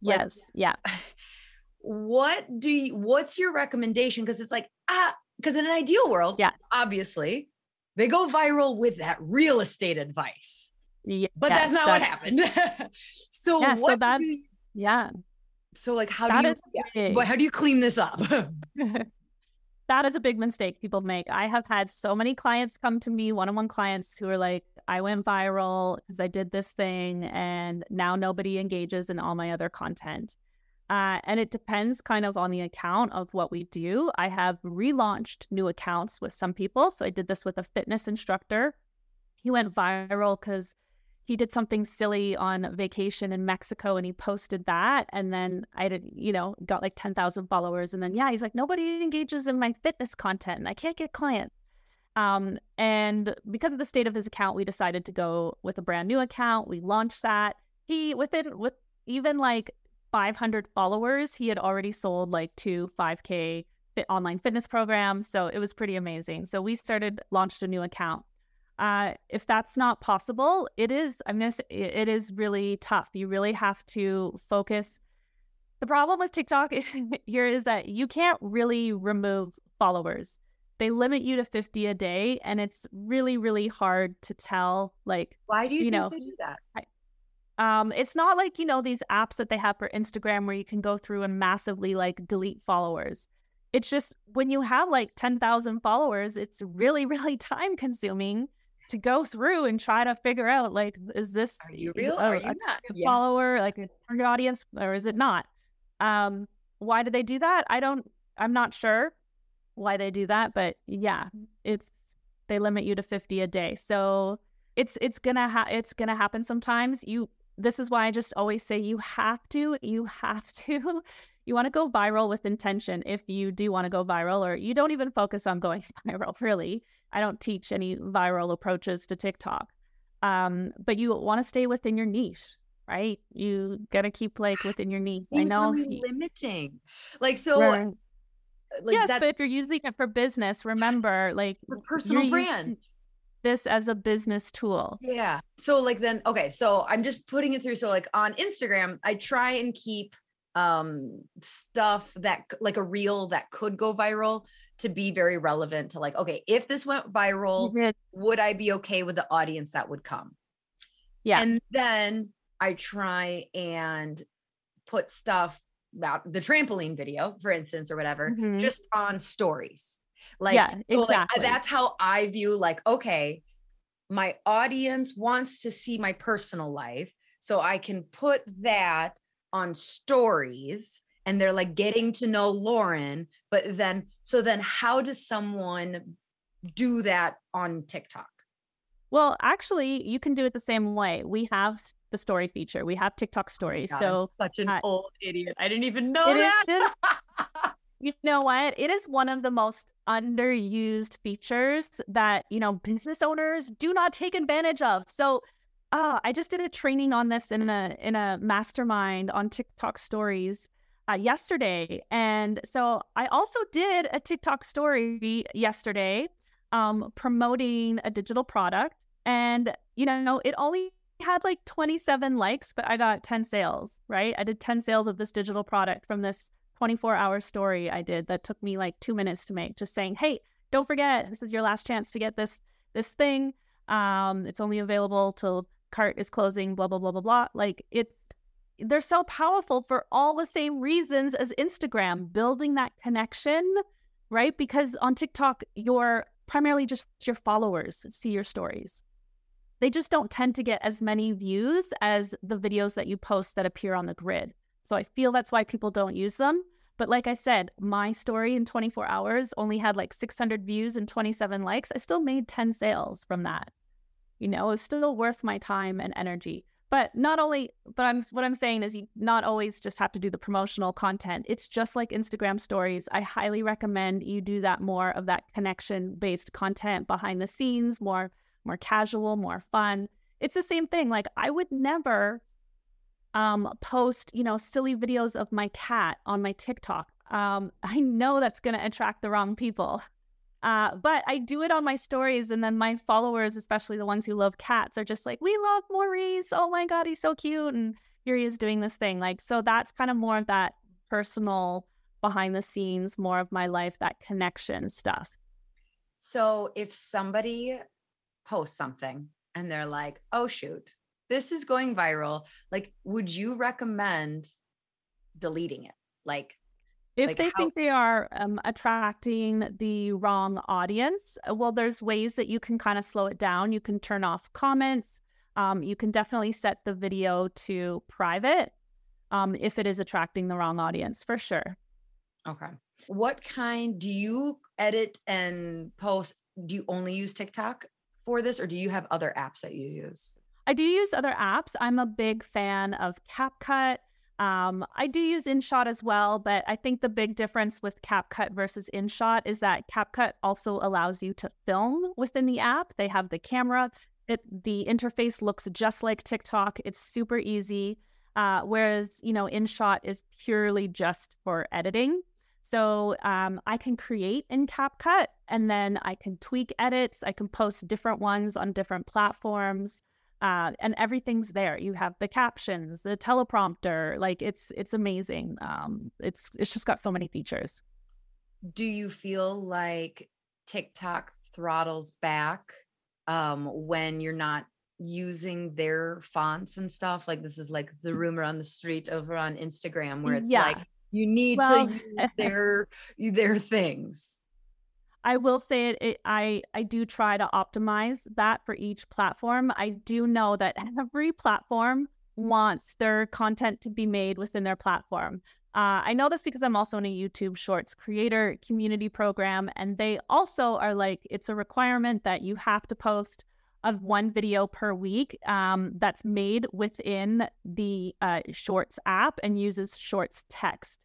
Like, yes. Yeah. what do you what's your recommendation because it's like ah because in an ideal world Yeah. obviously they go viral with that real estate advice Yeah. but that's not what happened so Yeah, so what that- do you, Yeah. so like how That do you yeah, but how do you clean this up that is a big mistake people make. I have had so many clients come to me, one on one clients who are like, I went viral because I did this thing and now nobody engages in all my other content. Uh, and it depends kind of on the account of what we do. I have relaunched new accounts with some people. So I did this with a fitness instructor. He went viral because he did something silly on vacation in Mexico and he posted that. And then I did, you know, got like 10,000 followers. And then, yeah, he's like, nobody engages in my fitness content and I can't get clients. Um, and because of the state of his account, we decided to go with a brand new account. We launched that. He, within, with even like 500 followers, he had already sold like two 5K fit online fitness programs. So it was pretty amazing. So we started, launched a new account. Uh, if that's not possible, it is, I'm going to say, it is really tough. You really have to focus. The problem with TikTok is, here is that you can't really remove followers. They limit you to 50 a day, and it's really, really hard to tell. Like, why do you, You think know, they do that um, it's not like, you know, these apps that they have for Instagram where you can go through and massively like delete followers. It's just when you have like 10,000 followers, it's really, really time consuming to go through and try to figure out like, is this are you real a- are you not yeah. follower, like a target audience, or is it not? Um, why do they do that? I don't, I'm not sure why they do that, but yeah, it's, they limit you to 50 a day. So it's, it's gonna, ha- it's gonna happen sometimes. You, this is why I just always say you have to, you have to, you want to go viral with intention if you do want to go viral, or you don't even focus on going viral, really. I don't teach any viral approaches to TikTok. Um, but you want to stay within your niche, right? You got to keep like within your niche. I know. really you- limiting like so Right. like yes, that's but if you're using it for business, remember, like for personal brand this as a business tool. Yeah. So like then okay, so I'm just putting it through so like on Instagram, I try and keep um stuff that like a reel that could go viral to be very relevant to like okay, if this went viral, Mhm. would I be okay with the audience that would come? Yeah. And then I try and put stuff about the trampoline video, for instance, or whatever, Mhm. just on stories. Like, Yeah, so, like, exactly. that's how I view like, okay, my audience wants to see my personal life. So I can put that on stories and they're like getting to know Lauryn. But then, so then how does someone do that on TikTok? Well, actually, you can do it the same way. We have the story feature. We have TikTok stories. God, I'm so such an uh, old idiot. I didn't even know it is, that. you know what? It is one of the most underused features that, you know, business owners do not take advantage of. So uh, I just did a training on this in a in a mastermind on TikTok stories uh, yesterday. And so I also did a TikTok story yesterday um, promoting a digital product. And, you know, it only had like 27 likes, but I got 10 sales, right? I did 10 sales of this digital product from this 24 hour story I did that took me like two minutes to make, just saying, hey, don't forget, this is your last chance to get this this thing. Um, it's only available till cart is closing, blah, blah, blah, blah, blah. Like it's they're so powerful for all the same reasons as Instagram, building that connection, right? Because on TikTok, you're primarily just your followers see your stories. They just don't tend to get as many views as the videos that you post that appear on the grid. So I feel that's why people don't use them. But like I said, my story in 24 hours only had like 600 views and 27 likes. I still made 10 sales from that. You know, it's still worth my time and energy. But not only, but I'm what I'm saying is you not always just have to do the promotional content. It's just like Instagram stories. I highly recommend you do that more of that connection based content behind the scenes, more more casual, more fun. It's the same thing. Like I would never um, post, you know, silly videos of my cat on my TikTok. Um, I know that's going to attract the wrong people. Uh, but I do it on my stories, and then my followers, especially the ones who love cats, are just like, "We love Maurice. Oh my god, he's so cute!" And here he is doing this thing. Like, so that's kind of more of that personal, behind the scenes, more of my life, that connection stuff. So if somebody posts something and they're like, "Oh shoot, this is going viral," like, would you recommend deleting it? Like, if like they how- think they are um, attracting the wrong audience, uh, well, there's ways that you can kind of slow it down. You can turn off comments. Um, you can definitely set the video to private um, if it is attracting the wrong audience, for sure. Okay. What kind do you edit and post? Do you only use TikTok for this, or do you have other apps that you use? I do use other apps. I'm a big fan of CapCut. Um, I do use InShot as well, but I think the big difference with CapCut versus InShot is that CapCut also allows you to film within the app. They have the camera. It, the interface looks just like TikTok. It's super easy. Uh, whereas, you know, InShot is purely just for editing. So um, I can create in CapCut and then I can tweak edits. I can post different ones on different platforms uh, and everything's there. You have the captions, the teleprompter. Like it's it's amazing. Um, it's it's just got so many features. Do you feel like TikTok throttles back um, when you're not using their fonts and stuff? Like this is like the rumor on the street over on Instagram where it's Yeah. like you need Well- to use their their things. I will say it, it. I I do try to optimize that for each platform. I do know that every platform wants their content to be made within their platform. Uh, I know this because I'm also in a YouTube Shorts creator community program, and they also are like it's a requirement that you have to post of one video per week um, that's made within the uh, Shorts app and uses Shorts text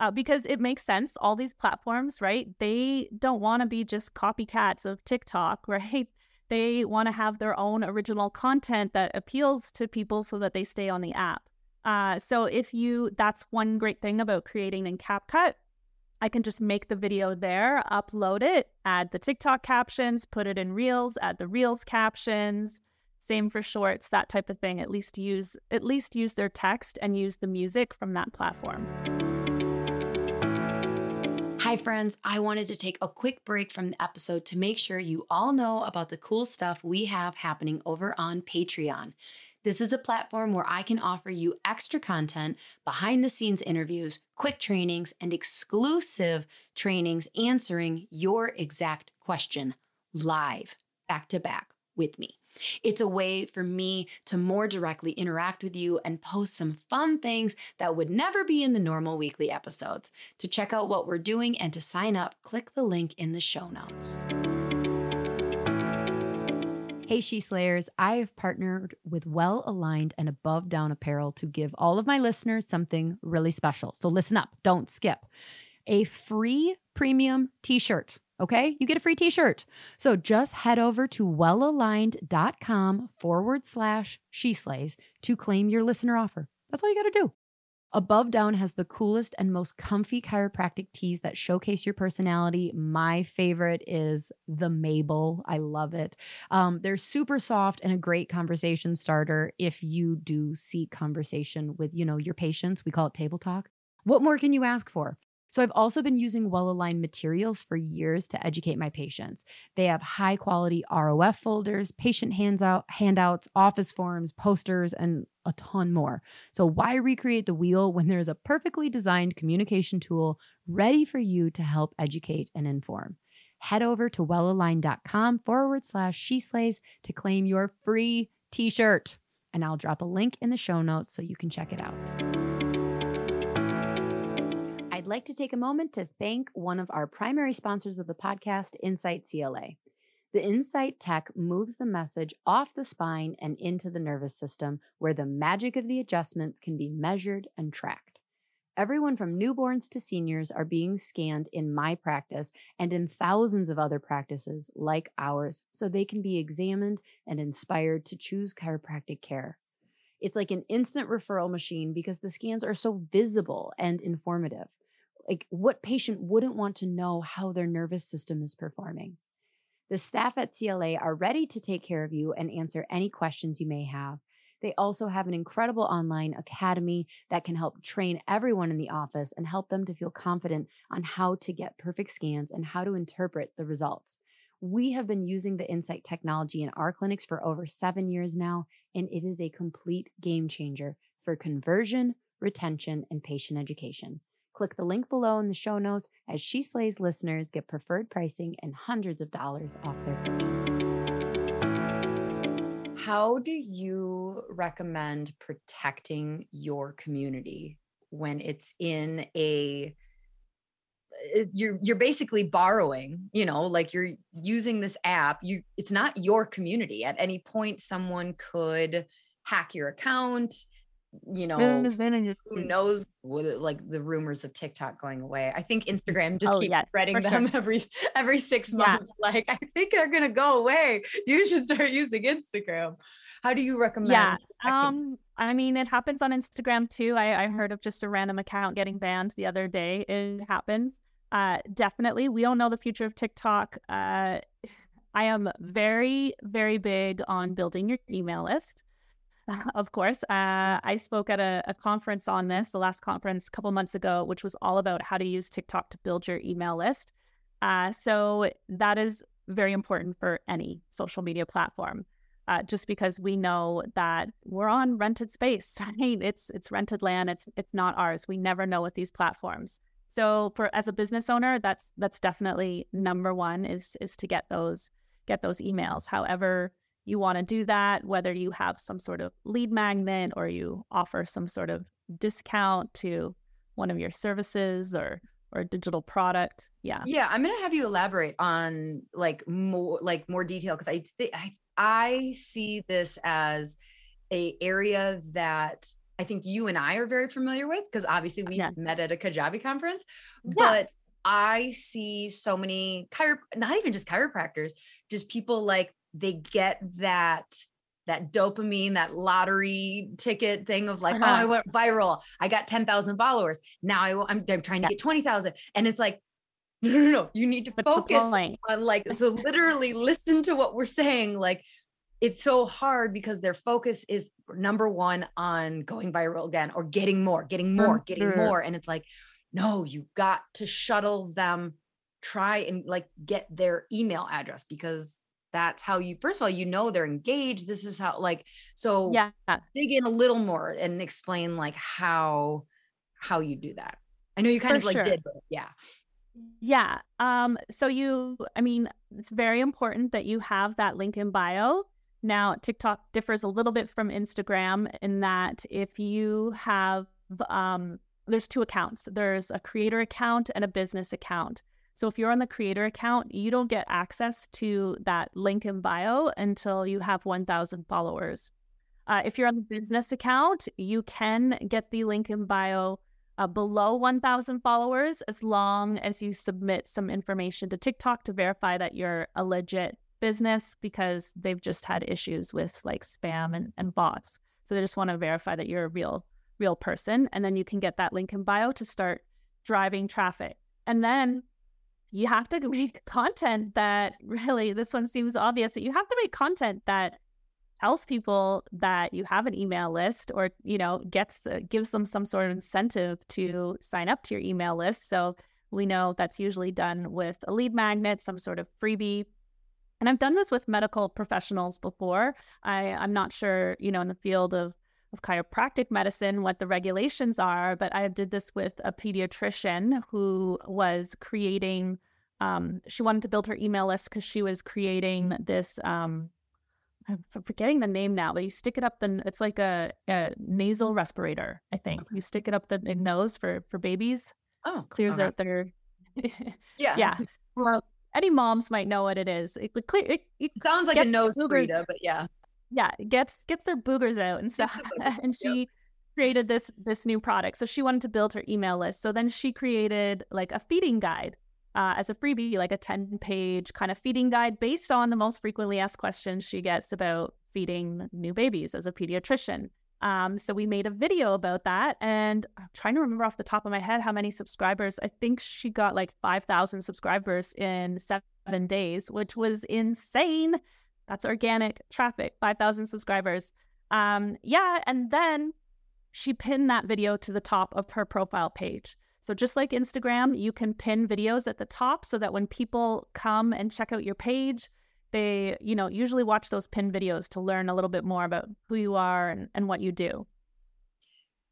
uh, because it makes sense. All these platforms, right? They don't want to be just copycats of TikTok, right? They want to have their own original content that appeals to people so that they stay on the app. Uh, so if you, that's one great thing about creating in CapCut. I can just make the video there, upload it, add the TikTok captions, put it in Reels, add the Reels captions. Same for Shorts, that type of thing. At least use at least use their text and use the music from that platform. Hi, friends. I wanted to take a quick break from the episode to make sure you all know about the cool stuff we have happening over on Patreon. This is a platform where I can offer you extra content, behind the scenes interviews, quick trainings, and exclusive trainings answering your exact question live, back to back with me. It's a way for me to more directly interact with you and post some fun things that would never be in the normal weekly episodes. To check out what we're doing and to sign up, click the link in the show notes. Hey, She Slayers, I have partnered with Well Aligned and Above Down Apparel to give all of my listeners something really special. So listen up, don't skip. A free premium t shirt. Okay, you get a free t shirt. So just head over to wellaligned.com forward slash she slays to claim your listener offer. That's all you got to do. Above Down has the coolest and most comfy chiropractic tees that showcase your personality. My favorite is the Mabel. I love it. Um, they're super soft and a great conversation starter if you do seek conversation with, you know, your patients. We call it table talk. What more can you ask for? So, I've also been using well aligned materials for years to educate my patients. They have high quality ROF folders, patient handout, handouts, office forms, posters, and a ton more. So, why recreate the wheel when there's a perfectly designed communication tool ready for you to help educate and inform? Head over to wellaligned.com forward slash she slays to claim your free t shirt. And I'll drop a link in the show notes so you can check it out like to take a moment to thank one of our primary sponsors of the podcast, Insight CLA. The Insight tech moves the message off the spine and into the nervous system, where the magic of the adjustments can be measured and tracked. Everyone from newborns to seniors are being scanned in my practice and in thousands of other practices like ours, so they can be examined and inspired to choose chiropractic care. It's like an instant referral machine because the scans are so visible and informative. Like, what patient wouldn't want to know how their nervous system is performing? The staff at CLA are ready to take care of you and answer any questions you may have. They also have an incredible online academy that can help train everyone in the office and help them to feel confident on how to get perfect scans and how to interpret the results. We have been using the Insight technology in our clinics for over seven years now, and it is a complete game changer for conversion, retention, and patient education. Click the link below in the show notes as She Slays listeners get preferred pricing and hundreds of dollars off their purchase. How do you recommend protecting your community when it's in a eh, you're you're basically borrowing you know like you're using this app you it's not your community at any point someone could hack your account you know, who knows what like the rumors of TikTok going away. I think Instagram just oh, keeps yes, spreading them sure. every every six months. Yeah. Like, I think they're gonna go away. You should start using Instagram. How do you recommend? Yeah. Um, I mean, it happens on Instagram too. I, I heard of just a random account getting banned the other day. It happens. Uh, definitely. We don't know the future of TikTok. Uh, I am very, very big on building your email list. of course. Uh, I spoke at a, a, conference on this, the last conference a couple months ago, which was all about how to use TikTok to build your email list. Uh, so that is very important for any social media platform. Uh, just because we know that we're on rented space, right? It's it's rented land. It's it's not ours. We never know with these platforms. So for as a business owner, that's that's definitely number one is is to get those get those emails. However, you want to do that, whether you have some sort of lead magnet or you offer some sort of discount to one of your services or or digital product. Yeah. Yeah, I'm going to have you elaborate on like more like more detail because I think I I see this as a area that I think you and I are very familiar with because obviously we yeah. met at a Kajabi conference, yeah. but I see so many chiro not even just chiropractors, just people like they get that that dopamine, that lottery ticket thing of like, uh-huh. oh, I went viral. I got 10,000 followers. Now I, I'm, I'm trying to get 20,000. And it's like, no, no, no, you need to What's focus on like, so literally listen to what we're saying. Like, it's so hard because their focus is number one on going viral again or getting more, getting more, getting more. And it's like, no, you got to shuttle them, try and like get their email address because that's how you first of all you know they're engaged this is how like so yeah. dig in a little more and explain like how how you do that. I know you kind For of like sure. did but yeah. Yeah um so you i mean it's very important that you have that link in bio. Now tiktok differs a little bit from instagram in that if you have um there's two accounts. There's a creator account and a business account so if you're on the creator account, you don't get access to that link in bio until you have 1,000 followers. Uh, if you're on the business account, you can get the link in bio uh, below 1,000 followers as long as you submit some information to TikTok to verify that you're a legit business because they've just had issues with like spam and, and bots. So they just want to verify that you're a real real person, and then you can get that link in bio to start driving traffic. And then you have to make content that really this one seems obvious that you have to make content that tells people that you have an email list or you know gets uh, gives them some sort of incentive to sign up to your email list. So we know that's usually done with a lead magnet some sort of freebie. And i've done this with medical professionals before. I i'm not sure you know in the field of of chiropractic medicine what the regulations are but i did this with a pediatrician who was creating um, she wanted to build her email list because she was creating this um, I'm forgetting the name now, but you stick it up the it's like a, a nasal respirator, I think. Okay. You stick it up the nose for for babies. Oh, clears out their Yeah. yeah. Well, any moms might know what it is. It, it, it, it sounds like a nose Frida, but yeah. Yeah, gets gets their boogers out and stuff. and she yep. created this this new product. So she wanted to build her email list. So then she created like a feeding guide uh, as a freebie, like a 10 page kind of feeding guide based on the most frequently asked questions she gets about feeding new babies as a pediatrician. Um, so we made a video about that, and I'm trying to remember off the top of my head how many subscribers. I think she got like 5,000 subscribers in seven days, which was insane. That's organic traffic, 5,000 subscribers. Um, yeah, and then she pinned that video to the top of her profile page. So just like Instagram, you can pin videos at the top so that when people come and check out your page, they, you know, usually watch those pin videos to learn a little bit more about who you are and, and what you do.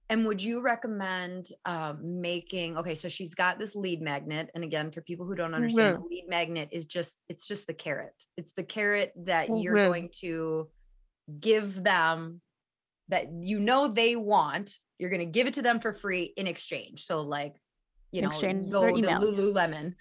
And would you recommend uh, making? Okay, so she's got this lead magnet, and again, for people who don't understand, yeah. lead magnet is just it's just the carrot. It's the carrot that oh, you're going to give them that you know they want you're going to give it to them for free in exchange. So like, you know, exchange go to Lululemon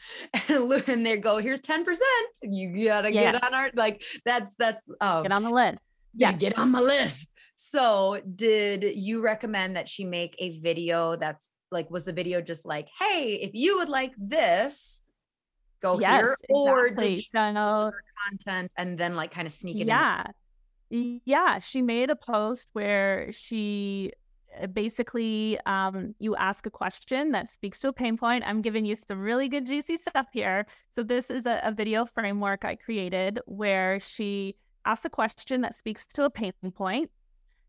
and they go, here's 10%. You gotta yes. get on our, like, that's, that's, um, get on the list. Yeah. Get on my list. So did you recommend that she make a video that's like, was the video just like, Hey, if you would like this, go yes, here or exactly. did she so, content and then like kind of sneak it yeah. In? Yeah, she made a post where she uh, basically um, you ask a question that speaks to a pain point i'm giving you some really good juicy stuff here so this is a, a video framework i created where she asks a question that speaks to a pain point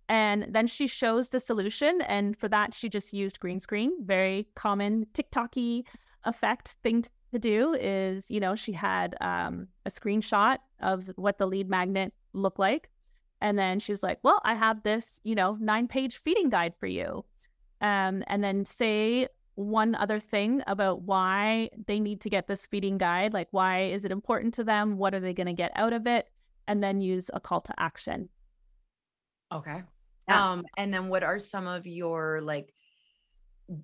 and then she shows the solution and for that she just used green screen very common tiktoky effect thing to do is you know she had um, a screenshot of what the lead magnet looked like and then she's like, Well, I have this, you know, nine page feeding guide for you. Um, and then say one other thing about why they need to get this feeding guide. Like, why is it important to them? What are they going to get out of it? And then use a call to action. Okay. Yeah. Um, and then what are some of your like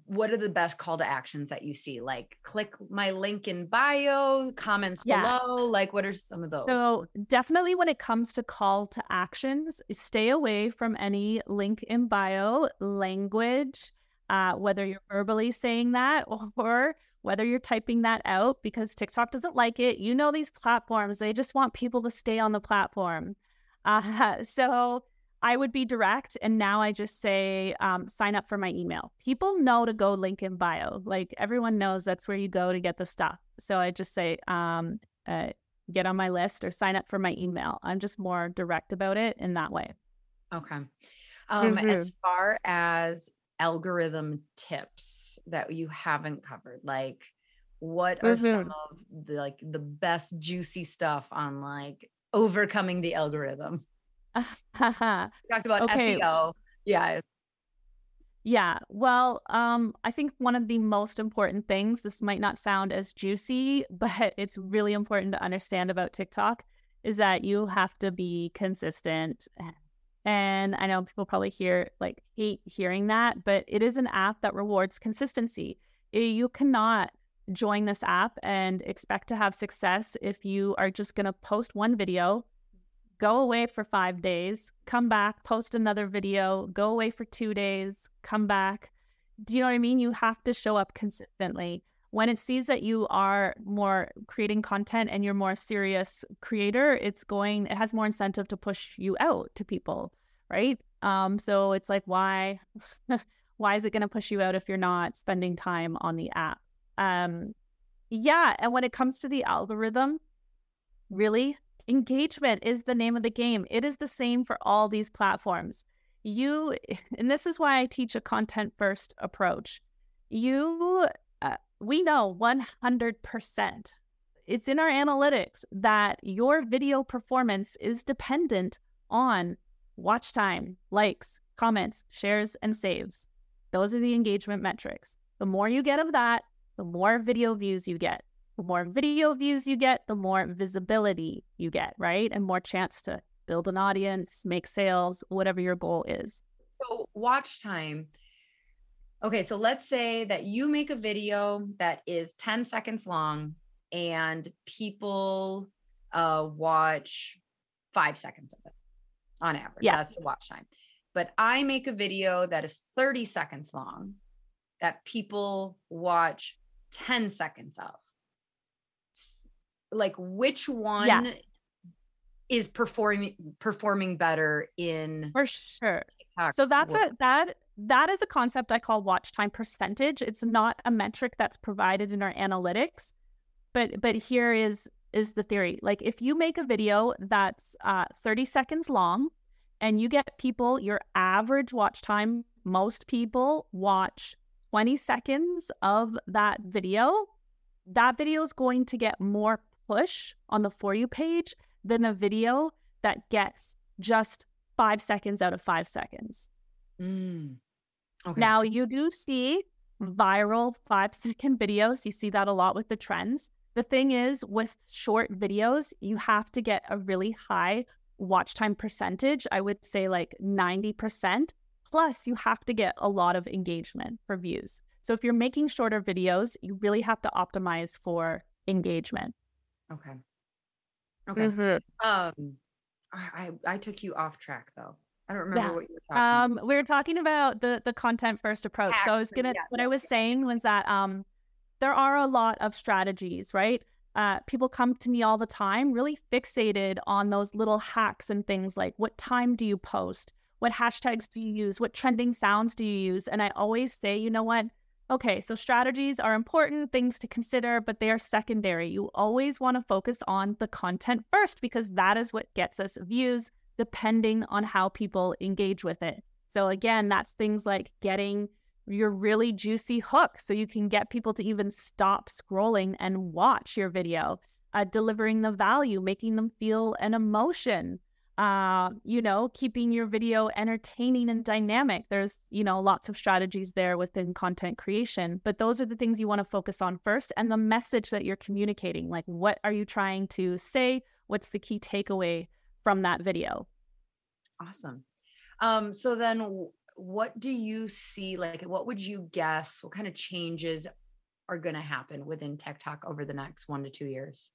what are the best call to actions that you see? Like click my link in bio, comments yeah. below. Like what are some of those? So definitely when it comes to call to actions, stay away from any link in bio language, uh, whether you're verbally saying that or whether you're typing that out because TikTok doesn't like it. You know these platforms, they just want people to stay on the platform. Uh, so I would be direct. And now I just say, um, sign up for my email. People know to go link in bio. Like everyone knows that's where you go to get the stuff. So I just say, um, uh, get on my list or sign up for my email. I'm just more direct about it in that way. Okay. Um, mm-hmm. As far as algorithm tips that you haven't covered, like what are mm-hmm. some of the like the best juicy stuff on like overcoming the algorithm? talked about okay. SEO. Yeah. Yeah. Well, um, I think one of the most important things, this might not sound as juicy, but it's really important to understand about TikTok is that you have to be consistent. And I know people probably hear like hate hearing that, but it is an app that rewards consistency. You cannot join this app and expect to have success if you are just going to post one video go away for five days, come back, post another video, go away for two days, come back. Do you know what I mean? You have to show up consistently. When it sees that you are more creating content and you're more serious creator, it's going, it has more incentive to push you out to people, right? Um, so it's like, why, why is it going to push you out if you're not spending time on the app? Um, yeah. And when it comes to the algorithm, really, engagement is the name of the game. It is the same for all these platforms. You, and this is why I teach a content first approach. You, uh, we know 100%. It's in our analytics that your video performance is dependent on watch time, likes, comments, shares, and saves. Those are the engagement metrics. The more you get of that, the more video views you get. The more video views you get, the more visibility you get, right? And more chance to build an audience, make sales, whatever your goal is. So, watch time. Okay, so let's say that you make a video that is 10 seconds long and people uh, watch five seconds of it on average. Yeah. That's the watch time. But I make a video that is 30 seconds long that people watch 10 seconds of like which one yeah. is performing performing better in for sure so that's world? a that that is a concept i call watch time percentage it's not a metric that's provided in our analytics but but here is is the theory like if you make a video that's uh, 30 seconds long and you get people your average watch time most people watch 20 seconds of that video that video is going to get more push on the For You page than a video that gets just five seconds out of five seconds. Mm. Okay. Now, you do see viral five second videos. You see that a lot with the trends. The thing is, with short videos, you have to get a really high watch time percentage. I would say like 90%. Plus, you have to get a lot of engagement for views. So if you're making shorter videos, you really have to optimize for engagement. Okay. Okay. Mm-hmm. Um, I I took you off track though. I don't remember yeah. what you were talking. Um, we were talking about the the content first approach. so I was gonna. Yeah, what I was saying was that um, there are a lot of strategies, right? Uh, people come to me all the time, really fixated on those little hacks and things like what time do you post, what hashtags do you use, what trending sounds do you use, and I always say, you know what, Okay, so strategies are important things to consider, but they are secondary. You always want to focus on the content first because that is what gets us views, depending on how people engage with it. So, again, that's things like getting your really juicy hook so you can get people to even stop scrolling and watch your video, uh, delivering the value, making them feel an emotion, uh, you know, keeping your video entertaining and dynamic. There's, you know, lots of strategies there within content creation, but those are the things you want to focus on first and the message that you're communicating. Like, what are you trying to say? What's the key takeaway from that video? Awesome. Um, so then what do you see? Like, what would you guess? What kind of changes are going to happen within TikTok over the next one to two years?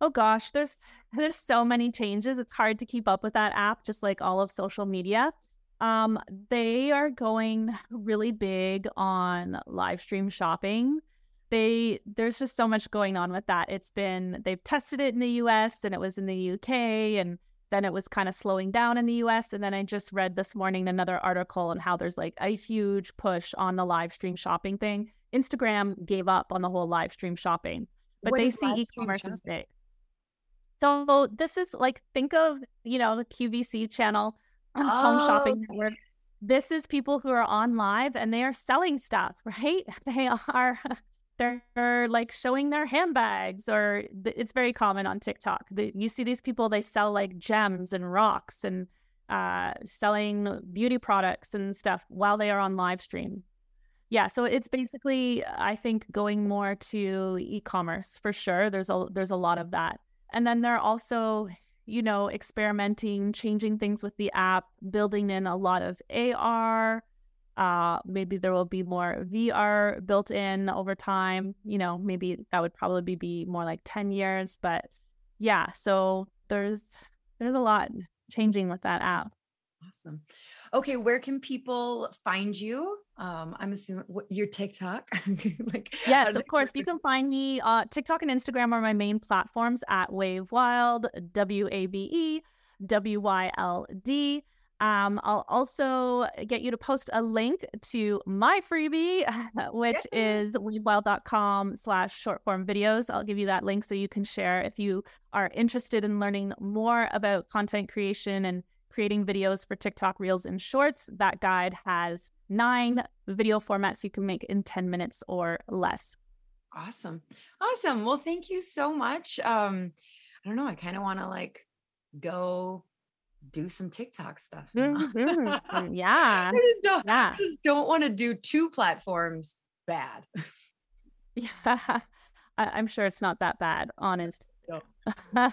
Oh gosh, there's there's so many changes. It's hard to keep up with that app, just like all of social media. Um, they are going really big on live stream shopping. They there's just so much going on with that. It's been they've tested it in the US and it was in the UK and then it was kind of slowing down in the US. And then I just read this morning another article on how there's like a huge push on the live stream shopping thing. Instagram gave up on the whole live stream shopping, but what they see e commerce as big. So this is like think of you know the QVC channel, oh. Home Shopping Network. This is people who are on live and they are selling stuff, right? They are they're like showing their handbags or it's very common on TikTok. you see these people they sell like gems and rocks and uh, selling beauty products and stuff while they are on live stream. Yeah, so it's basically I think going more to e-commerce for sure. There's a there's a lot of that. And then they're also, you know, experimenting, changing things with the app, building in a lot of AR. Uh, maybe there will be more VR built in over time. You know, maybe that would probably be more like 10 years. But yeah, so there's there's a lot changing with that app. Awesome. Okay, where can people find you? Um, I'm assuming what, your TikTok. like, yes, of course. You can find me. Uh, TikTok and Instagram are my main platforms at Wave Wyld W A V E W Y L D. Um, I'll also get you to post a link to my freebie, which yeah. is wavewyld.com slash short form videos. I'll give you that link so you can share if you are interested in learning more about content creation and creating videos for TikTok Reels and Shorts. That guide has nine video formats you can make in 10 minutes or less. Awesome. Awesome. Well, thank you so much. Um, I don't know. I kind of want to like go do some TikTok stuff. Mm-hmm. yeah. I just don't, yeah. I just don't want to do two platforms bad. yeah. I, am sure it's not that bad, honest. No.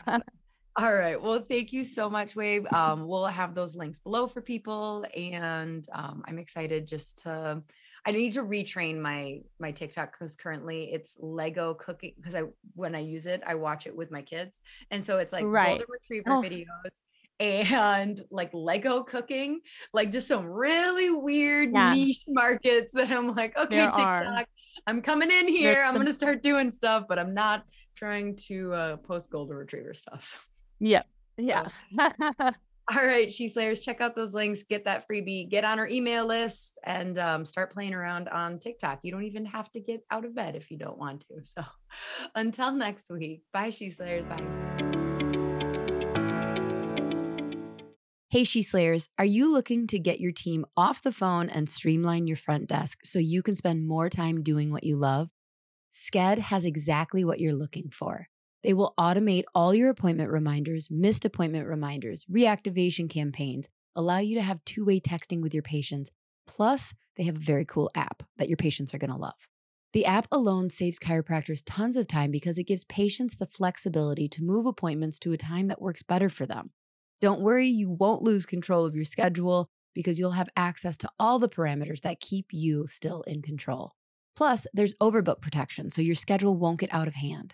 All right. Well, thank you so much, Wave. Um, we'll have those links below for people. And um, I'm excited just to I need to retrain my my TikTok because currently it's Lego cooking because I when I use it, I watch it with my kids. And so it's like right. golden retriever oh. videos and like Lego cooking, like just some really weird yeah. niche markets that I'm like, okay, there TikTok, are. I'm coming in here. There's I'm some... gonna start doing stuff, but I'm not trying to uh, post golden retriever stuff. So. Yep. Yeah. All right, She Slayers, check out those links, get that freebie, get on our email list, and um, start playing around on TikTok. You don't even have to get out of bed if you don't want to. So until next week, bye, She Slayers. Bye. Hey, She Slayers, are you looking to get your team off the phone and streamline your front desk so you can spend more time doing what you love? Sked has exactly what you're looking for. They will automate all your appointment reminders, missed appointment reminders, reactivation campaigns, allow you to have two way texting with your patients. Plus, they have a very cool app that your patients are going to love. The app alone saves chiropractors tons of time because it gives patients the flexibility to move appointments to a time that works better for them. Don't worry, you won't lose control of your schedule because you'll have access to all the parameters that keep you still in control. Plus, there's overbook protection, so your schedule won't get out of hand.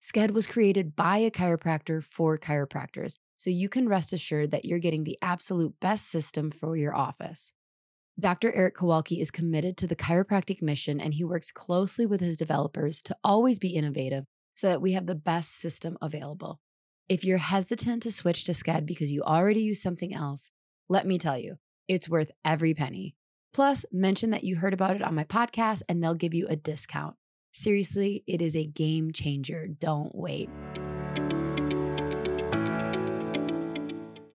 Sked was created by a chiropractor for chiropractors, so you can rest assured that you're getting the absolute best system for your office. Dr. Eric Kowalke is committed to the chiropractic mission and he works closely with his developers to always be innovative so that we have the best system available. If you're hesitant to switch to Sked because you already use something else, let me tell you, it's worth every penny. Plus, mention that you heard about it on my podcast and they'll give you a discount. Seriously, it is a game changer. Don't wait.